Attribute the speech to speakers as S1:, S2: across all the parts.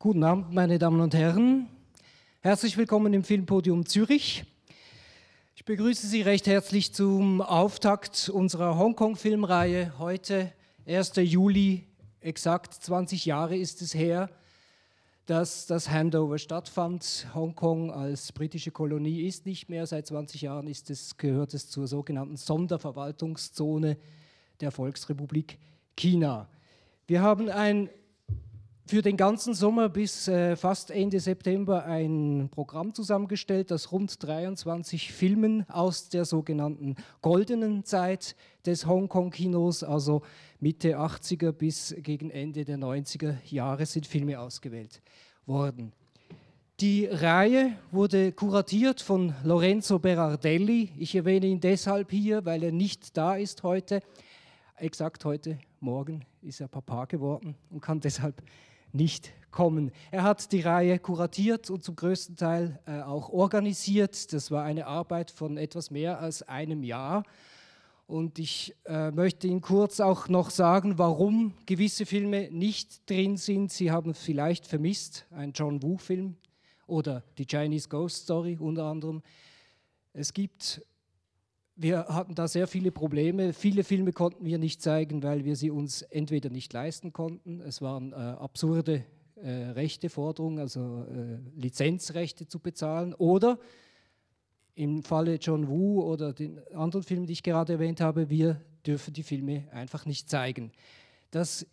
S1: Guten Abend, meine Damen und Herren. Herzlich willkommen im Filmpodium Zürich. Ich begrüße Sie recht herzlich zum Auftakt unserer Hongkong-Filmreihe. Heute, 1. Juli, exakt 20 Jahre ist es her, dass das Handover stattfand. Hongkong als britische Kolonie ist nicht mehr. Seit 20 Jahren ist es, gehört es zur sogenannten Sonderverwaltungszone der Volksrepublik China. Wir haben ein für den ganzen Sommer bis äh, fast Ende September ein Programm zusammengestellt, das rund 23 Filmen aus der sogenannten goldenen Zeit des Hongkong-Kinos, also Mitte 80er bis gegen Ende der 90er Jahre, sind Filme ausgewählt worden. Die Reihe wurde kuratiert von Lorenzo Berardelli. Ich erwähne ihn deshalb hier, weil er nicht da ist heute. Exakt heute, morgen ist er Papa geworden und kann deshalb nicht kommen. Er hat die Reihe kuratiert und zum größten Teil äh, auch organisiert. Das war eine Arbeit von etwas mehr als einem Jahr. Und ich äh, möchte Ihnen kurz auch noch sagen, warum gewisse Filme nicht drin sind. Sie haben vielleicht vermisst, ein John Woo-Film oder die Chinese Ghost Story unter anderem. Es gibt wir hatten da sehr viele Probleme. Viele Filme konnten wir nicht zeigen, weil wir sie uns entweder nicht leisten konnten. Es waren äh, absurde äh, Rechteforderungen, also äh, Lizenzrechte zu bezahlen. Oder im Falle John Woo oder den anderen Filmen, die ich gerade erwähnt habe, wir dürfen die Filme einfach nicht zeigen. Das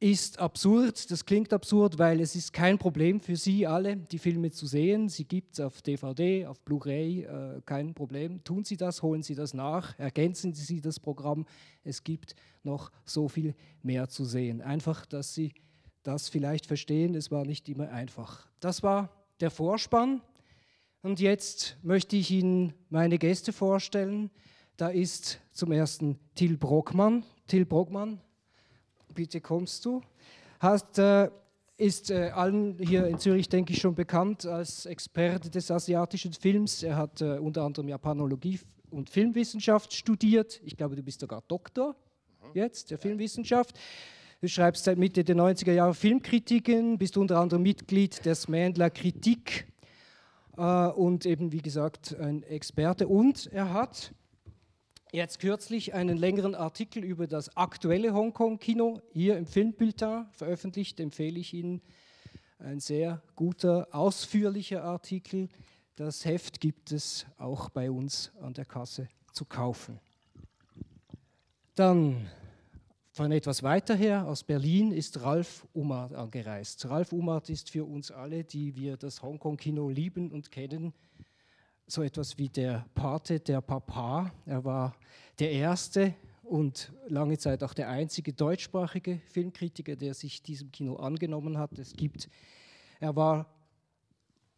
S1: ist absurd, das klingt absurd, weil es ist kein Problem für Sie alle, die Filme zu sehen. Sie gibt es auf DVD, auf Blu-ray, äh, kein Problem. Tun Sie das, holen Sie das nach, ergänzen Sie das Programm. Es gibt noch so viel mehr zu sehen. Einfach, dass Sie das vielleicht verstehen, es war nicht immer einfach. Das war der Vorspann. Und jetzt möchte ich Ihnen meine Gäste vorstellen. Da ist zum ersten Till Brockmann. Till Brockmann, bitte kommst du. Hast, äh, ist äh, allen hier in Zürich, denke ich, schon bekannt als Experte des asiatischen Films. Er hat äh, unter anderem Japanologie und Filmwissenschaft studiert. Ich glaube, du bist sogar Doktor jetzt der Filmwissenschaft. Du schreibst seit Mitte der 90er Jahre Filmkritiken, bist unter anderem Mitglied der Smandler Kritik äh, und eben, wie gesagt, ein Experte. Und er hat jetzt kürzlich einen längeren Artikel über das aktuelle Hongkong-Kino hier im Filmbulletin veröffentlicht. Empfehle ich Ihnen. Ein sehr guter, ausführlicher Artikel. Das Heft gibt es auch bei uns an der Kasse zu kaufen. Dann von etwas weiter her, aus Berlin, ist Ralf Umart angereist. Ralf Umart ist für uns alle, die wir das Hongkong-Kino lieben und kennen, so etwas wie der Pate, der Papa. Er war der erste und lange Zeit auch der einzige deutschsprachige Filmkritiker, der sich diesem Kino angenommen hat. Es gibt, er war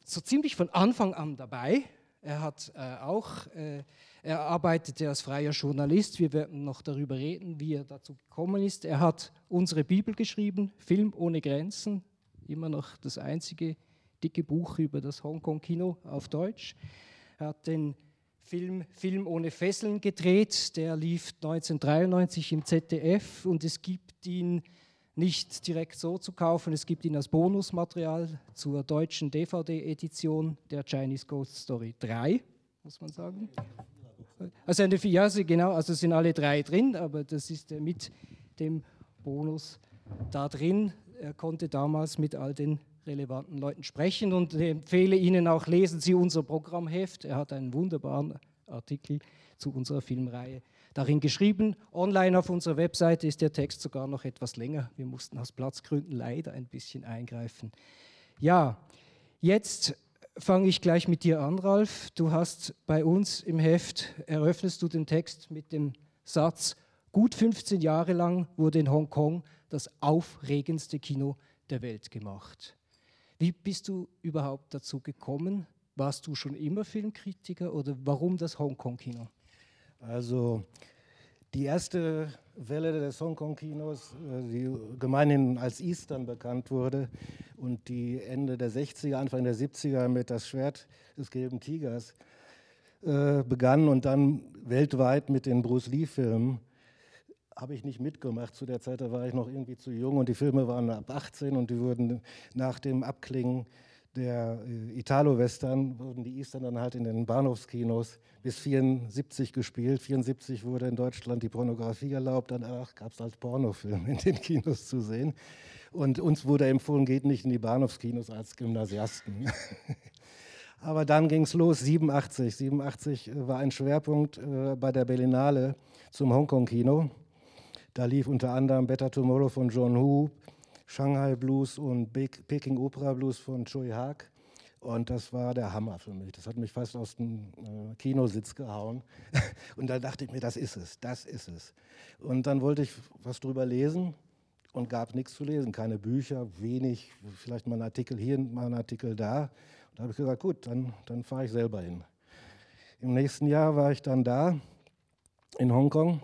S1: so ziemlich von Anfang an dabei. Er hat äh, auch, äh, er arbeitete als freier Journalist. Wir werden noch darüber reden, wie er dazu gekommen ist. Er hat unsere Bibel geschrieben, Film ohne Grenzen, immer noch das einzige dicke Buch über das Hongkong-Kino auf Deutsch. Er hat den Film Film ohne Fesseln gedreht, der lief 1993 im ZDF und es gibt ihn nicht direkt so zu kaufen, es gibt ihn als Bonusmaterial zur deutschen DVD-Edition der Chinese Ghost Story 3, muss man sagen. Also eine ja, genau, also sind alle drei drin, aber das ist mit dem Bonus da drin. Er konnte damals mit all den relevanten Leuten sprechen und empfehle Ihnen auch, lesen Sie unser Programmheft. Er hat einen wunderbaren Artikel zu unserer Filmreihe darin geschrieben. Online auf unserer Webseite ist der Text sogar noch etwas länger. Wir mussten aus Platzgründen leider ein bisschen eingreifen. Ja, jetzt fange ich gleich mit dir an, Ralf. Du hast bei uns im Heft, eröffnest du den Text mit dem Satz, gut 15 Jahre lang wurde in Hongkong das aufregendste Kino der Welt gemacht. Wie bist du überhaupt dazu gekommen? Warst du schon immer Filmkritiker oder warum das Hongkong-Kino?
S2: Also die erste Welle des Hongkong-Kinos, äh, die gemeinhin als Eastern bekannt wurde und die Ende der 60er, Anfang der 70er mit Das Schwert des gelben Tigers äh, begann und dann weltweit mit den Bruce Lee-Filmen, habe ich nicht mitgemacht. Zu der Zeit, da war ich noch irgendwie zu jung und die Filme waren ab 18 und die wurden nach dem Abklingen der äh, Italo-Western, wurden die Eastern dann halt in den Bahnhofskinos bis 74 gespielt. 74 wurde in Deutschland die Pornografie erlaubt, danach gab es als Pornofilm in den Kinos zu sehen. Und uns wurde empfohlen, geht nicht in die Bahnhofskinos als Gymnasiasten. Aber dann ging es los, 87. 87 äh, war ein Schwerpunkt äh, bei der Berlinale zum Hongkong-Kino. Da lief unter anderem Better Tomorrow von John Hu, Shanghai Blues und Peking Opera Blues von Choi Haak. Und das war der Hammer für mich. Das hat mich fast aus dem äh, Kinositz gehauen. und da dachte ich mir, das ist es, das ist es. Und dann wollte ich was drüber lesen und gab nichts zu lesen. Keine Bücher, wenig, vielleicht mal ein Artikel hier, mal ein Artikel da. Und da habe ich gesagt, gut, dann, dann fahre ich selber hin. Im nächsten Jahr war ich dann da in Hongkong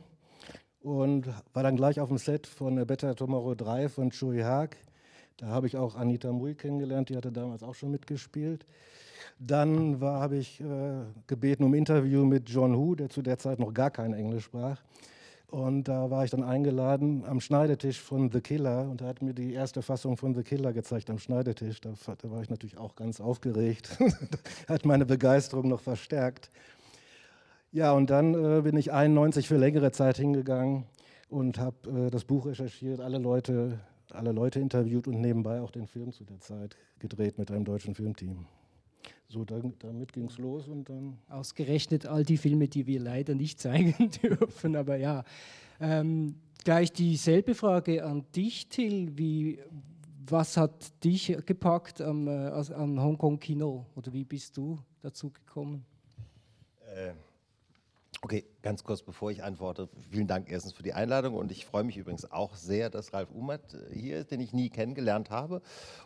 S2: und war dann gleich auf dem Set von Better Tomorrow 3 von Chui Haag. Da habe ich auch Anita Mui kennengelernt, die hatte damals auch schon mitgespielt. Dann habe ich äh, gebeten um Interview mit John Hu, der zu der Zeit noch gar kein Englisch sprach. Und da war ich dann eingeladen am Schneidetisch von The Killer und er hat mir die erste Fassung von The Killer gezeigt am Schneidetisch. Da, da war ich natürlich auch ganz aufgeregt. hat meine Begeisterung noch verstärkt. Ja, und dann äh, bin ich 91 für längere Zeit hingegangen und habe äh, das Buch recherchiert, alle Leute, alle Leute interviewt und nebenbei auch den Film zu der Zeit gedreht mit einem deutschen Filmteam. So, dann, damit ging es los und dann.
S1: Ausgerechnet all die Filme, die wir leider nicht zeigen dürfen, aber ja. Ähm, gleich dieselbe Frage an dich, Till. Wie, was hat dich gepackt am, äh, am Hongkong-Kino oder wie bist du dazu gekommen?
S3: Äh Okay, ganz kurz bevor ich antworte, vielen Dank erstens für die Einladung und ich freue mich übrigens auch sehr, dass Ralf Umert äh, hier ist, den ich nie kennengelernt habe.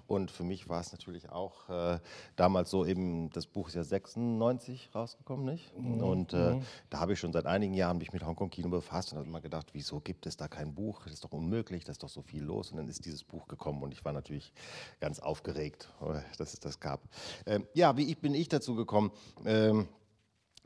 S3: Und für mich war es natürlich auch äh, damals so eben, das Buch ist ja 96 rausgekommen, nicht? Mhm. Und äh, mhm. da habe ich schon seit einigen Jahren mich mit Hongkong-Kino befasst und habe immer gedacht, wieso gibt es da kein Buch? Das ist doch unmöglich, da ist doch so viel los. Und dann ist dieses Buch gekommen und ich war natürlich ganz aufgeregt, äh, dass es das gab. Ähm, ja, wie ich, bin ich dazu gekommen? Ähm,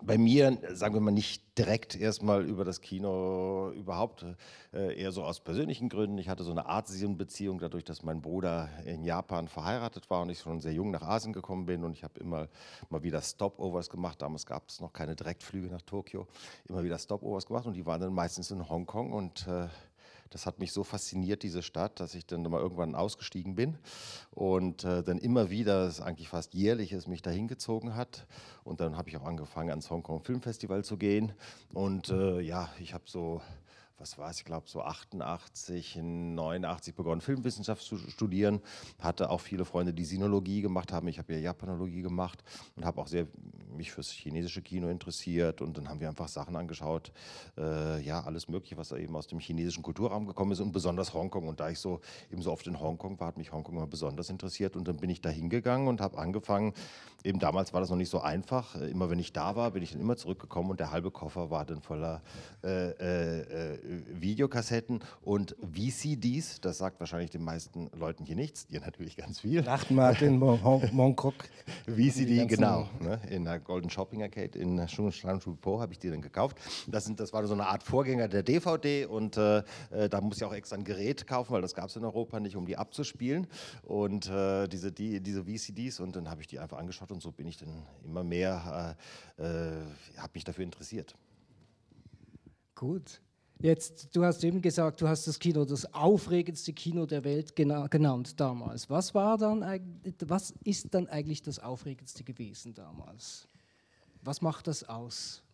S3: bei mir, sagen wir mal, nicht direkt erstmal über das Kino überhaupt, äh, eher so aus persönlichen Gründen. Ich hatte so eine Asien-Beziehung dadurch, dass mein Bruder in Japan verheiratet war und ich schon sehr jung nach Asien gekommen bin und ich habe immer mal wieder Stopovers gemacht. Damals gab es noch keine Direktflüge nach Tokio. Immer wieder Stopovers gemacht und die waren dann meistens in Hongkong und äh, das hat mich so fasziniert, diese Stadt, dass ich dann mal irgendwann ausgestiegen bin und äh, dann immer wieder, es eigentlich fast jährlich ist, mich dahin gezogen hat. Und dann habe ich auch angefangen, ans Hongkong Filmfestival zu gehen. Und äh, ja, ich habe so was war es, ich glaube so 88, 89 begonnen, Filmwissenschaft zu studieren. Hatte auch viele Freunde, die Sinologie gemacht haben. Ich habe ja Japanologie gemacht und habe auch sehr mich fürs chinesische Kino interessiert. Und dann haben wir einfach Sachen angeschaut, äh, ja, alles Mögliche, was eben aus dem chinesischen Kulturraum gekommen ist und besonders Hongkong. Und da ich so eben so oft in Hongkong war, hat mich Hongkong immer besonders interessiert. Und dann bin ich da hingegangen und habe angefangen, eben damals war das noch nicht so einfach. Immer wenn ich da war, bin ich dann immer zurückgekommen und der halbe Koffer war dann voller äh, äh, äh Videokassetten und VCDs. Das sagt wahrscheinlich den meisten Leuten hier nichts, dir natürlich ganz viel.
S2: Nacht Martin Mongkok.
S3: VCD, genau. Ne, in der Golden Shopping Arcade in Po habe ich die dann gekauft. Das, sind, das war so eine Art Vorgänger der DVD und äh, äh, da muss ich auch extra ein Gerät kaufen, weil das gab es in Europa nicht, um die abzuspielen. Und äh, diese, die, diese VCDs und dann habe ich die einfach angeschaut und so bin ich dann immer mehr, äh, äh habe mich dafür interessiert.
S1: Gut. Jetzt, du hast eben gesagt, du hast das Kino das aufregendste Kino der Welt genannt damals. Was war dann, was ist dann eigentlich das aufregendste gewesen damals? Was macht das aus?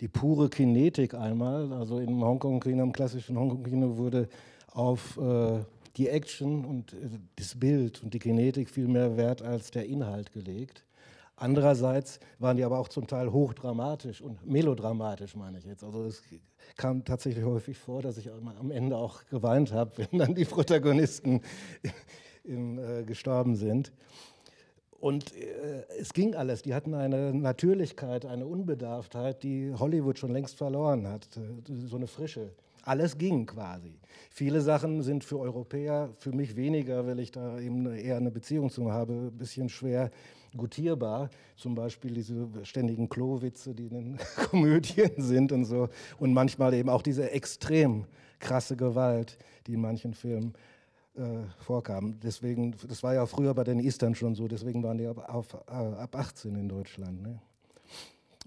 S2: Die pure Kinetik einmal, also im Hongkong-Kino, im klassischen Hongkong-Kino wurde auf äh, die Action und äh, das Bild und die Kinetik viel mehr Wert als der Inhalt gelegt. Andererseits waren die aber auch zum Teil hochdramatisch und melodramatisch, meine ich jetzt. Also es kam tatsächlich häufig vor, dass ich am Ende auch geweint habe, wenn dann die Protagonisten in, äh, gestorben sind. Und äh, es ging alles. Die hatten eine Natürlichkeit, eine Unbedarftheit, die Hollywood schon längst verloren hat. So eine Frische. alles ging quasi. Viele Sachen sind für Europäer, für mich weniger, weil ich da eben eher eine Beziehung zu habe, ein bisschen schwer gutierbar. Zum Beispiel diese ständigen Klowitze, die in den Komödien sind und so. Und manchmal eben auch diese extrem krasse Gewalt, die in manchen Filmen äh, vorkam. Deswegen, das war ja früher bei den Eastern schon so, deswegen waren die ab, auf, äh, ab 18 in Deutschland. Ne?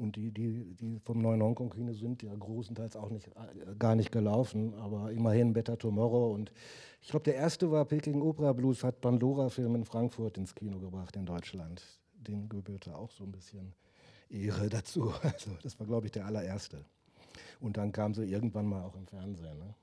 S2: Und die, die, die vom neuen Hongkong-Kino sind ja großenteils auch nicht, äh, gar nicht gelaufen, aber immerhin Better Tomorrow. Und ich glaube, der erste war Peking Opera Blues, hat Pandora-Film in Frankfurt ins Kino gebracht in Deutschland. Den gebührte auch so ein bisschen Ehre dazu. Also, das war, glaube ich, der allererste. Und dann kam sie irgendwann mal auch im Fernsehen. Ne?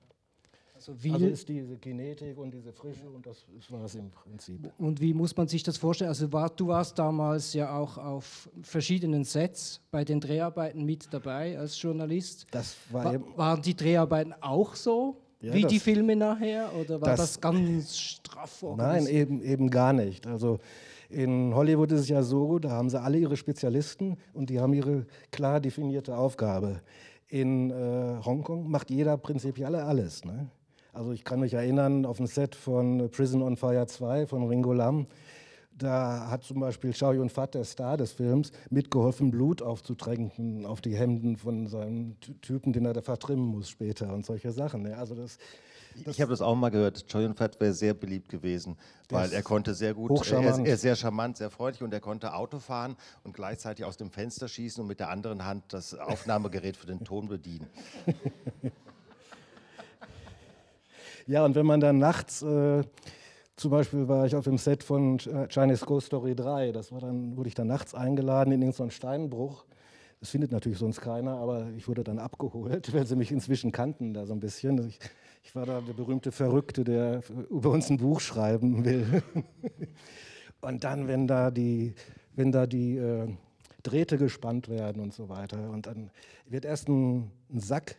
S2: Also, wie also ist diese Kinetik und diese Frische und das war es im Prinzip.
S1: Und wie muss man sich das vorstellen? Also war, du warst damals ja auch auf verschiedenen Sets bei den Dreharbeiten mit dabei als Journalist.
S2: Das war
S1: war, waren die Dreharbeiten auch so? Ja, wie das, die Filme nachher oder war das, das ganz straff?
S2: Nein, eben, eben gar nicht. Also in Hollywood ist es ja so, da haben sie alle ihre Spezialisten und die haben ihre klar definierte Aufgabe. In äh, Hongkong macht jeder prinzipiell alles. Ne? Also ich kann mich erinnern, auf dem Set von Prison on Fire 2 von Ringo Lam, da hat zum Beispiel Chow Yun-Fat, der Star des Films, mitgeholfen, Blut aufzutränken auf die Hemden von seinem Typen, den er da vertrimmen muss später und solche Sachen. Ne? Also das,
S3: das ich habe das auch mal gehört. Chow Yun-Fat wäre sehr beliebt gewesen, weil er konnte sehr gut, er er ist sehr charmant, sehr freundlich und er konnte Auto fahren und gleichzeitig aus dem Fenster schießen und mit der anderen Hand das Aufnahmegerät für den Ton bedienen.
S2: Ja, und wenn man dann nachts, äh, zum Beispiel war ich auf dem Set von Chinese Ghost Story 3, das war dann, wurde ich dann nachts eingeladen in irgendeinen Steinbruch. Das findet natürlich sonst keiner, aber ich wurde dann abgeholt, weil sie mich inzwischen kannten da so ein bisschen. Ich, ich war da der berühmte Verrückte, der über uns ein Buch schreiben will. Und dann, wenn da die, wenn da die äh, Drähte gespannt werden und so weiter, und dann wird erst ein, ein Sack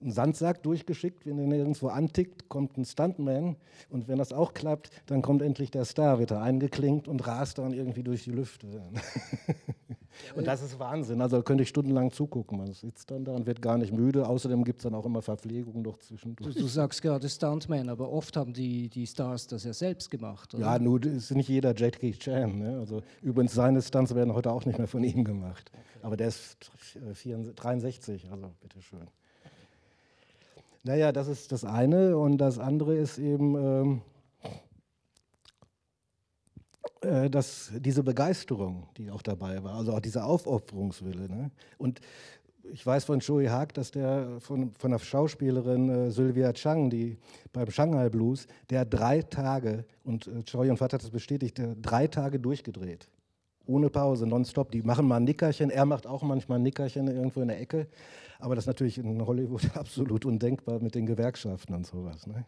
S2: einen Sandsack durchgeschickt, wenn er nirgendwo antickt, kommt ein Stuntman und wenn das auch klappt, dann kommt endlich der Star, wird er eingeklinkt und rast dann irgendwie durch die Lüfte. und das ist Wahnsinn, also da könnte ich stundenlang zugucken. Man sitzt dann da und wird gar nicht müde, außerdem gibt es dann auch immer Verpflegung noch zwischendurch.
S1: Du, du, sagst gerade Stuntman, aber oft haben die, die Stars das ja selbst gemacht.
S2: Oder? Ja, nur ist nicht jeder Jackie Chan. Ne? Also, übrigens, seine Stunts werden heute auch nicht mehr von ihm gemacht. Aber der ist 63, also bitteschön. Naja, das ist das eine. Und das andere ist eben ähm, äh, dass diese Begeisterung, die auch dabei war, also auch dieser Aufopferungswille. Ne? Und ich weiß von Joey Haag, dass der von, von der Schauspielerin äh, Sylvia Chang, die beim Shanghai Blues, der drei Tage, und äh, Joey und Vater hat das bestätigt, der drei Tage durchgedreht. Ohne Pause, nonstop. Die machen mal ein Nickerchen, er macht auch manchmal ein Nickerchen irgendwo in der Ecke. Aber das ist natürlich in Hollywood absolut undenkbar mit den Gewerkschaften und sowas. Ne?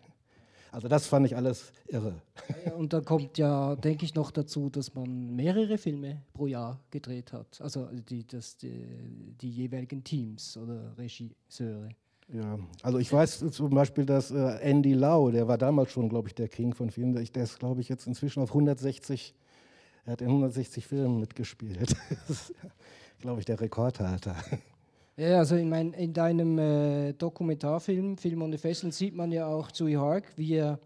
S2: Also das fand ich alles irre.
S1: Ja, und da kommt ja, denke ich, noch dazu, dass man mehrere Filme pro Jahr gedreht hat. Also die, das, die, die jeweiligen Teams oder Regisseure.
S2: Ja, also ich weiß zum Beispiel, dass äh, Andy Lau, der war damals schon, glaube ich, der King von Filmen, der ist, glaube ich, jetzt inzwischen auf 160, er hat in 160 Filmen mitgespielt. das ist, glaube ich, der Rekordhalter.
S1: Ja, also in, mein, in deinem äh, Dokumentarfilm, Film ohne Fesseln, sieht man ja auch Zui Hark, wie er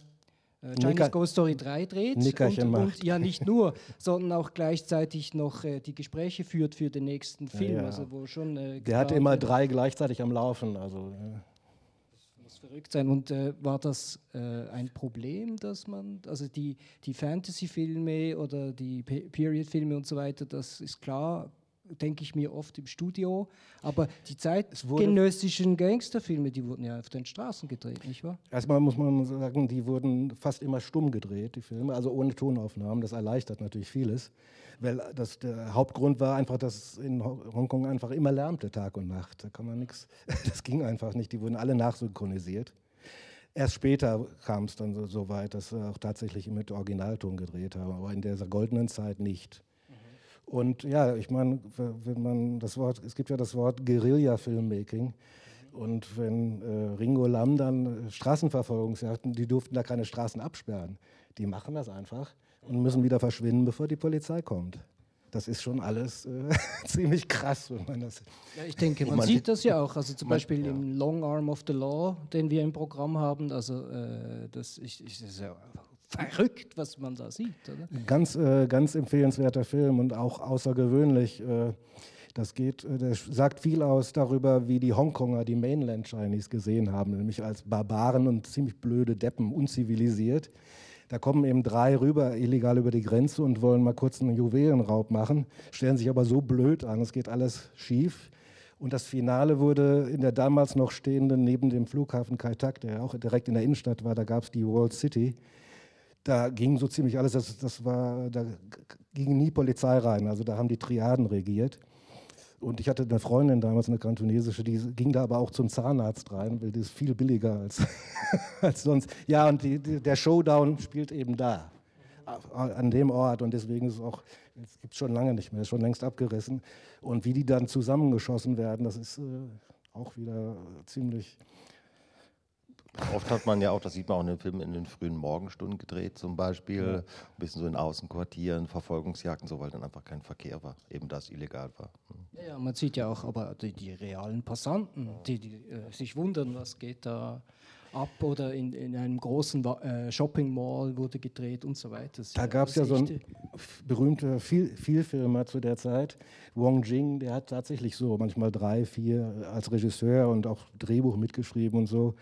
S1: äh, Chinese Nika Ghost Story 3 dreht.
S2: Nickerchen und, macht.
S1: und ja, nicht nur, sondern auch gleichzeitig noch äh, die Gespräche führt für den nächsten Film. Ja, ja. Also wo schon,
S2: äh, Der hat immer drei gleichzeitig am Laufen. Also.
S1: Das muss verrückt sein. Und äh, war das äh, ein Problem, dass man, also die, die Fantasy-Filme oder die Period-Filme und so weiter, das ist klar, denke ich mir oft im Studio. Aber die zeitgenössischen Gangsterfilme, die wurden ja auf den Straßen gedreht, nicht wahr?
S2: Erstmal muss man sagen, die wurden fast immer stumm gedreht, die Filme, also ohne Tonaufnahmen. Das erleichtert natürlich vieles. Weil das, der Hauptgrund war einfach, dass es in Hongkong einfach immer lärmte, Tag und Nacht. Da kann man nichts, das ging einfach nicht. Die wurden alle nachsynchronisiert. Erst später kam es dann so, so, weit, dass wir auch tatsächlich mit Originalton gedreht haben, aber in dieser goldenen Zeit nicht. Und ja, ich meine, wenn man das Wort, es gibt ja das Wort Guerilla-Filmmaking. Und wenn äh, Ringo Lam dann Straßenverfolgungsjagden, die durften da keine Straßen absperren. Die machen das einfach und müssen wieder verschwinden, bevor die Polizei kommt. das ist schon alles äh, ziemlich krass, wenn man das.
S1: Ja, ich denke, man, man sieht das ja auch. Also zum man, Beispiel ja. im Long Arm of the Law, den wir im Programm haben. Also äh, das, ich, ich, das ist ja verrückt, was man da sieht. Oder?
S2: Ganz, äh, ganz empfehlenswerter Film und auch außergewöhnlich. Äh, das geht, äh, der sagt viel aus darüber, wie die Hongkonger die Mainland Chinese gesehen haben, nämlich als Barbaren und ziemlich blöde Deppen, unzivilisiert. Da kommen eben drei rüber, illegal über die Grenze und wollen mal kurz einen Juwelenraub machen, stellen sich aber so blöd an, es geht alles schief. Und das Finale wurde in der damals noch stehenden, neben dem Flughafen Kai Tak, der auch direkt in der Innenstadt war, da gab es die World City. Da ging so ziemlich alles, das, das war, da ging nie Polizei rein, also da haben die Triaden regiert. Und ich hatte eine Freundin damals, eine kantonesische, die ging da aber auch zum Zahnarzt rein, weil die ist viel billiger als, als sonst. Ja, und die, die, der Showdown spielt eben da, an dem Ort. Und deswegen ist es auch, es gibt es schon lange nicht mehr, ist schon längst abgerissen. Und wie die dann zusammengeschossen werden, das ist äh, auch wieder ziemlich
S3: Oft hat man ja auch, das sieht man auch in den Filmen, in den frühen Morgenstunden gedreht, zum Beispiel. Ja. Ein bisschen so in Außenquartieren, Verfolgungsjagden, so, weil dann einfach kein Verkehr war, eben das illegal war.
S1: Hm. Ja, man sieht ja auch aber die, die realen Passanten, die, die äh, sich wundern, was geht da ab oder in, in einem großen äh, Shopping Mall wurde gedreht und so weiter.
S2: Da gab es ja so einen berühmten viel, Vielfilmer zu der Zeit, Wong Jing, der hat tatsächlich so manchmal drei, vier als Regisseur und auch Drehbuch mitgeschrieben und so.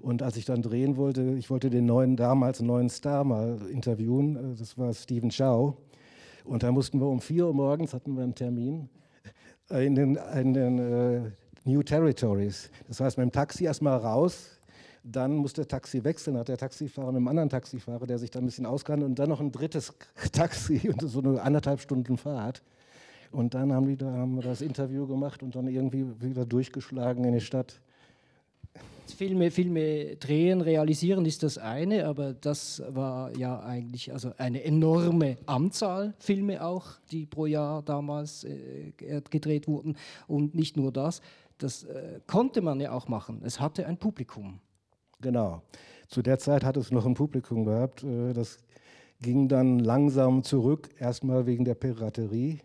S2: Und als ich dann drehen wollte, ich wollte den neuen, damals neuen Star mal interviewen, äh, das war Stephen Chow. Und da mussten wir um 4 Uhr morgens, hatten wir einen Termin, äh, in den, in den uh, New Territories. Das heißt, mit dem Taxi erstmal raus, dann musste der Taxi wechseln, hat der Taxifahrer mit einem anderen Taxifahrer, der sich da ein bisschen auskannte, und dann noch ein drittes Taxi und so eine anderthalb Stunden Fahrt. Und dann haben, die da, haben wir das Interview gemacht und dann irgendwie wieder durchgeschlagen in die Stadt.
S1: Filme, Filme drehen, realisieren ist das eine, aber das war ja eigentlich also eine enorme Anzahl Filme auch, die pro Jahr damals äh, gedreht wurden. Und nicht nur das, das äh, konnte man ja auch machen. Es hatte ein Publikum.
S2: Genau. Zu der Zeit hat es noch ein Publikum gehabt. Äh, das ging dann langsam zurück, erstmal wegen der Piraterie.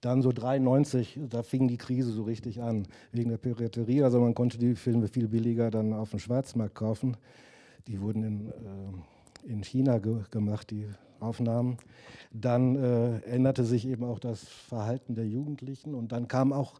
S2: Dann so 93, da fing die Krise so richtig an, wegen der Piraterie. Also man konnte die Filme viel billiger dann auf dem Schwarzmarkt kaufen. Die wurden in, äh, in China ge gemacht, die Aufnahmen. Dann äh, änderte sich eben auch das Verhalten der Jugendlichen und dann kam auch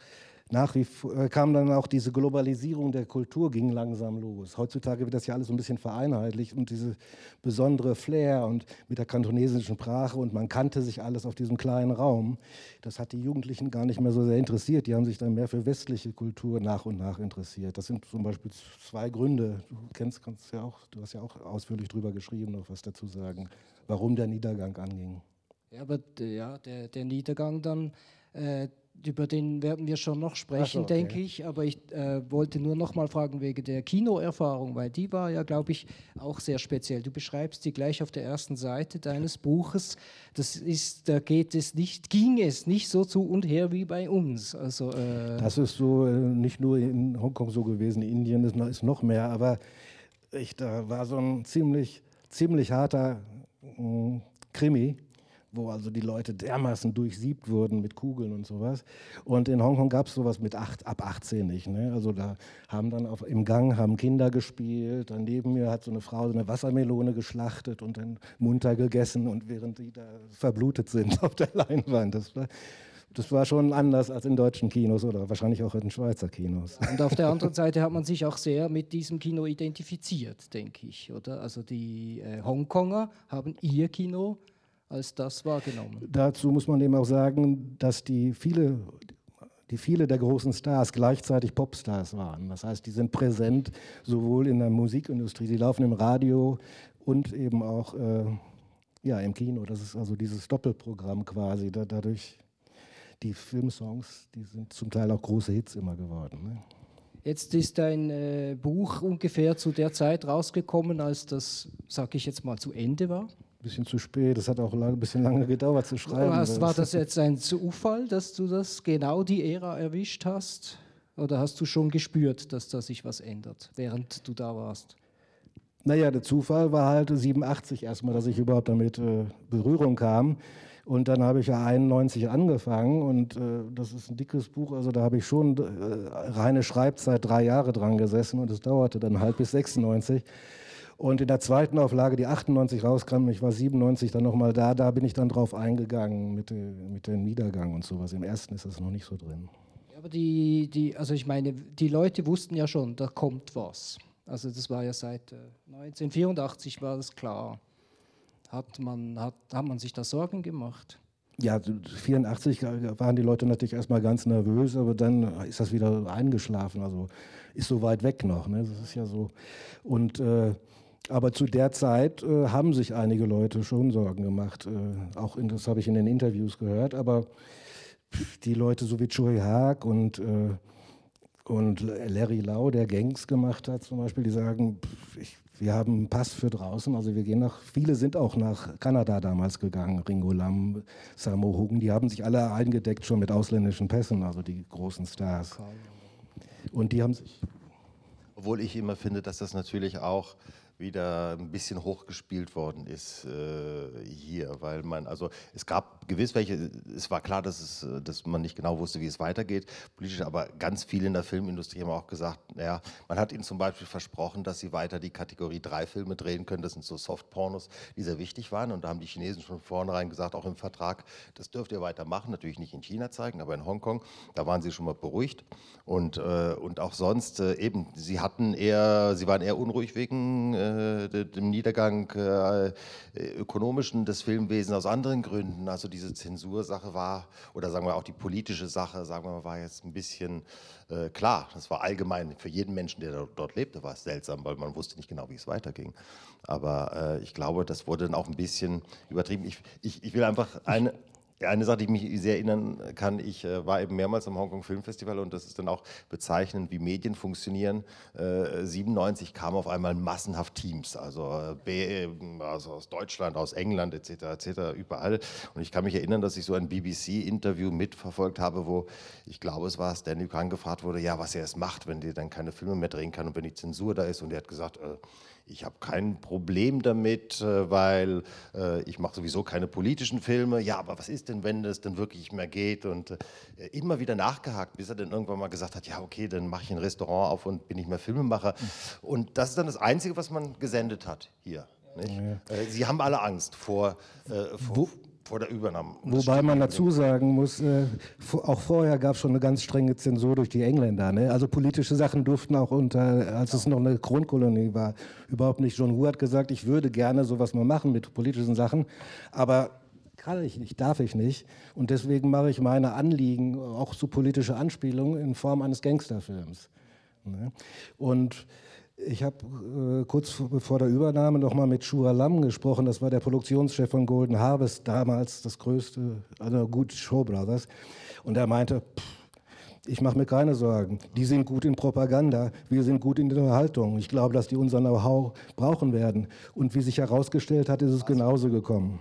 S2: nach wie äh, kam dann auch diese Globalisierung der Kultur ging langsam los. Heutzutage wird das ja alles ein bisschen vereinheitlicht und diese besondere Flair und mit der kantonesischen Sprache und man kannte sich alles auf diesem kleinen Raum. Das hat die Jugendlichen gar nicht mehr so sehr interessiert. Die haben sich dann mehr für westliche Kultur nach und nach interessiert. Das sind zum Beispiel zwei Gründe. Du kennst, kannst ja auch, du hast ja auch ausführlich drüber geschrieben, noch was dazu sagen, warum der Niedergang anging.
S1: Ja, aber ja, der, der Niedergang dann äh, über den werden wir schon noch sprechen, so, okay. denke ich. Aber ich äh, wollte nur noch mal fragen wegen der Kinoerfahrung, weil die war ja, glaube ich, auch sehr speziell. Du beschreibst die gleich auf der ersten Seite deines Buches. Das ist, da geht es nicht, ging es nicht so zu und her wie bei uns. Also,
S2: äh das ist so äh, nicht nur in Hongkong so gewesen, in Indien ist noch, ist noch mehr, aber ich, da war so ein ziemlich, ziemlich harter mh, Krimi wo also die Leute dermaßen durchsiebt wurden mit Kugeln und sowas. Und in Hongkong gab es sowas mit acht, ab 18 nicht. Ne? Also da haben dann auf, im Gang haben Kinder gespielt, dann neben mir hat so eine Frau so eine Wassermelone geschlachtet und dann munter gegessen und während die da verblutet sind auf der Leinwand. Das war, das war schon anders als in deutschen Kinos oder wahrscheinlich auch in Schweizer Kinos.
S1: Und auf der anderen Seite hat man sich auch sehr mit diesem Kino identifiziert, denke ich, oder? Also die äh, Hongkonger haben ihr Kino als das wahrgenommen.
S2: Dazu muss man eben auch sagen, dass die viele, die viele der großen Stars gleichzeitig Popstars waren. Das heißt, die sind präsent sowohl in der Musikindustrie, die laufen im Radio und eben auch äh, ja, im Kino. Das ist also dieses Doppelprogramm quasi. Da, dadurch die Filmsongs, die sind zum Teil auch große Hits immer geworden. Ne?
S1: Jetzt ist dein äh, Buch ungefähr zu der Zeit rausgekommen, als das, sag ich jetzt mal, zu Ende war
S2: bisschen zu spät. Das hat auch ein bisschen lange gedauert zu schreiben.
S1: Hast, war das jetzt ein Zufall, dass du das genau die Ära erwischt hast? Oder hast du schon gespürt, dass da sich was ändert, während du da warst?
S2: Naja, der Zufall war halt 87 erstmal, dass ich überhaupt damit äh, Berührung kam. Und dann habe ich ja 91 angefangen und äh, das ist ein dickes Buch, also da habe ich schon äh, reine Schreibzeit drei Jahre dran gesessen und es dauerte dann halt bis 96. Und in der zweiten Auflage, die 98 rauskam, ich war 97 dann nochmal da, da bin ich dann drauf eingegangen mit, mit dem Niedergang und sowas. Im ersten ist das noch nicht so drin.
S1: Aber die, die, also ich meine, die Leute wussten ja schon, da kommt was. Also das war ja seit 1984 äh, war das klar. Hat man, hat, hat man sich da Sorgen gemacht?
S2: Ja, 84 waren die Leute natürlich erstmal ganz nervös, aber dann ist das wieder eingeschlafen. Also ist so weit weg noch. Ne? Das ist ja so. Und äh, aber zu der Zeit äh, haben sich einige Leute schon Sorgen gemacht. Äh, auch in, das habe ich in den Interviews gehört. Aber die Leute so wie Choi Haag und äh, und Larry Lau, der Gangs gemacht hat zum Beispiel, die sagen, ich, wir haben einen Pass für draußen, also wir gehen nach, viele sind auch nach Kanada damals gegangen, Ringo Lam, Samo Hugen, die haben sich alle eingedeckt schon mit ausländischen Pässen, also die großen Stars. Und die haben sich...
S3: Obwohl ich immer finde, dass das natürlich auch wieder ein bisschen hochgespielt worden ist äh, hier, weil man, also es gab gewiss welche, es war klar, dass, es, dass man nicht genau wusste, wie es weitergeht, politisch, aber ganz viele in der Filmindustrie haben auch gesagt, naja, man hat ihnen zum Beispiel versprochen, dass sie weiter die Kategorie 3 Filme drehen können, das sind so Softpornos, die sehr wichtig waren. Und da haben die Chinesen schon vornherein gesagt, auch im Vertrag, das dürft ihr weitermachen, natürlich nicht in China zeigen, aber in Hongkong, da waren sie schon mal beruhigt. Und, äh, und auch sonst äh, eben, sie hatten eher, sie waren eher unruhig wegen äh, äh, dem Niedergang äh, ökonomischen des Filmwesens aus anderen Gründen. Also diese Zensursache war, oder sagen wir auch die politische Sache, sagen wir mal, war jetzt ein bisschen äh, klar. Das war allgemein für jeden Menschen, der dort lebte, war es seltsam, weil man wusste nicht genau, wie es weiterging. Aber äh, ich glaube, das wurde dann auch ein bisschen übertrieben. Ich, ich, ich will einfach eine, eine Sache, die ich mich sehr erinnern kann, ich äh, war eben mehrmals am Hongkong Film Festival und das ist dann auch bezeichnend, wie Medien funktionieren. Äh, 97 kamen auf einmal massenhaft Teams, also, äh, also, aus Deutschland, aus England etc. etc. überall. Und ich kann mich erinnern, dass ich so ein BBC-Interview mitverfolgt habe, wo ich glaube, es war Stanley Khan gefragt wurde, ja, was er es macht, wenn die dann keine Filme mehr drehen kann und wenn die Zensur da ist. Und er hat gesagt, äh, ich habe kein Problem damit, äh, weil äh, ich mache sowieso keine politischen Filme. Ja, aber was ist denn, wenn es denn wirklich mehr geht? Und äh, immer wieder nachgehakt, bis er dann irgendwann mal gesagt hat, ja, okay, dann mache ich ein Restaurant auf und bin nicht mehr Filmemacher. Und das ist dann das Einzige, was man gesendet hat hier. Ja. Sie haben alle Angst vor, äh, vor, vor der Übernahme.
S2: Wobei man dazu sagen muss, äh, auch vorher gab es schon eine ganz strenge Zensur durch die Engländer. Ne? Also politische Sachen durften auch unter, als es noch eine Kronkolonie war, überhaupt nicht. John Woo hat gesagt, ich würde gerne sowas mal machen mit politischen Sachen, aber kann ich nicht, darf ich nicht. Und deswegen mache ich meine Anliegen, auch zu politische Anspielungen, in Form eines Gangsterfilms. Ne? Und ich habe äh, kurz vor der Übernahme noch mal mit Shura Lam gesprochen. Das war der Produktionschef von Golden Harvest, damals das größte, also gut Show Brothers. Und er meinte, ich mache mir keine Sorgen. Die sind gut in Propaganda, wir sind gut in der Unterhaltung. Ich glaube, dass die unser Know-how brauchen werden. Und wie sich herausgestellt hat, ist es genauso gekommen.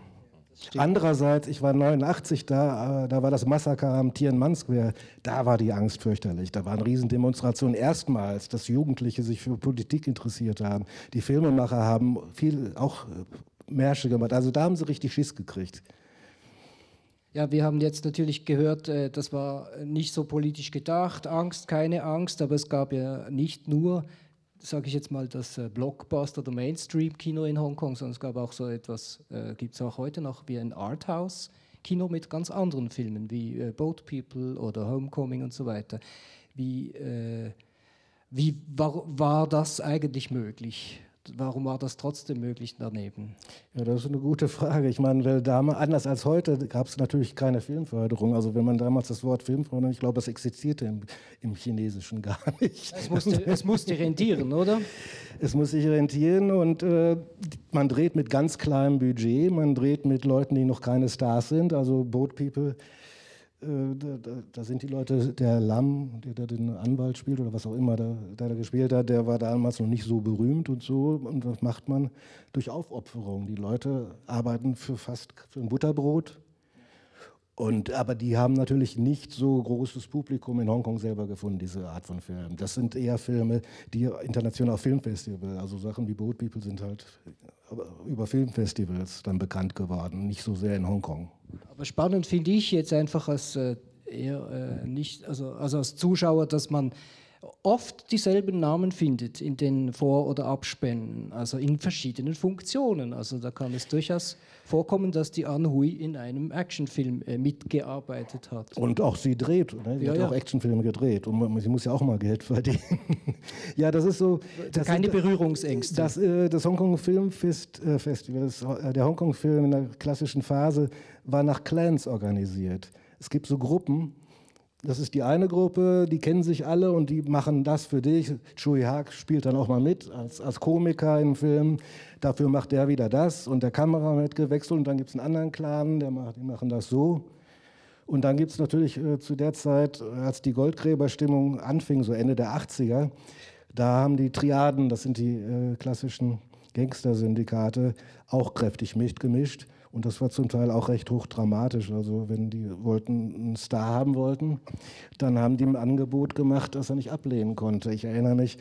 S2: Andererseits, ich war 89 da, äh, da war das Massaker am Tiananmen Square. Da war die Angst fürchterlich. Da waren Riesendemonstrationen. Erstmals, dass Jugendliche sich für Politik interessiert haben. Die Filmemacher haben viel auch äh, Märsche gemacht. Also da haben sie richtig Schiss gekriegt.
S1: Ja, wir haben jetzt natürlich gehört, äh, das war nicht so politisch gedacht. Angst, keine Angst, aber es gab ja nicht nur sage ich jetzt mal, das äh, Blockbuster oder Mainstream-Kino in Hongkong, sondern es gab auch so etwas, äh, gibt es auch heute noch wie ein Arthouse-Kino mit ganz anderen Filmen wie äh, Boat People oder Homecoming und so weiter. Wie, äh, wie war, war das eigentlich möglich? Warum war das trotzdem möglich daneben?
S2: Ja, das ist eine gute Frage. Ich meine, weil damals, anders als heute, gab es natürlich keine Filmförderung. Also wenn man damals das Wort Filmförderung, ich glaube, das existierte im, im Chinesischen gar nicht.
S1: Es musste, es musste rentieren, oder?
S2: Es muss sich rentieren und äh, man dreht mit ganz kleinem Budget, man dreht mit Leuten, die noch keine Stars sind, also Boat People da, da, da, sind die Leute, der Lamm, der, der, den Anwalt spielt oder was auch immer der, der da gespielt hat, der war damals noch nicht so berühmt und so. Und das macht man durch Aufopferung. Die Leute arbeiten für fast für ein Butterbrot. Und, aber die haben natürlich nicht so großes Publikum in Hongkong selber gefunden, diese Art von Filmen. Das sind eher Filme, die international Filmfestival, also Sachen wie Boat People sind halt über Filmfestivals dann bekannt geworden, nicht so sehr in Hongkong.
S1: Aber spannend finde ich jetzt einfach als äh, eher äh, nicht, also, also als Zuschauer, dass man oft dieselben Namen findet in den Vor- oder Abspänen, also in verschiedenen Funktionen. Also da kann es durchaus vorkommen, dass die Anne Hui in einem Actionfilm äh, mitgearbeitet hat.
S2: Und auch sie dreht, ne? sie
S1: Ja,
S2: hat
S1: ja.
S2: auch Actionfilme gedreht und man- sie muss ja auch mal Geld verdienen. ja, das ist so. Das
S1: Keine
S2: ist,
S1: Berührungsängste.
S2: Das, äh, das Hongkong Filmfest, äh, Festival, das, äh, der Hongkong Film in der klassischen Phase war nach Clans organisiert. Es gibt so Gruppen. Das ist die eine Gruppe, die kennen sich alle und die machen das für dich. Chui Haag spielt dann auch mal mit als, als Komiker im Film. Dafür macht der wieder das und der Kameramann wird gewechselt und dann gibt es einen anderen Clan, der macht, die machen das so. Und dann gibt es natürlich äh, zu der Zeit, äh, als die Goldgräberstimmung anfing, so Ende der 80er, da haben die Triaden, das sind die äh, klassischen Gangstersyndikate, auch kräftig mitgemischt. Und das war zum Teil auch recht hochdramatisch. Also wenn die wollten einen Star haben wollten, dann haben die ein Angebot gemacht, das er nicht ablehnen konnte. Ich erinnere mich,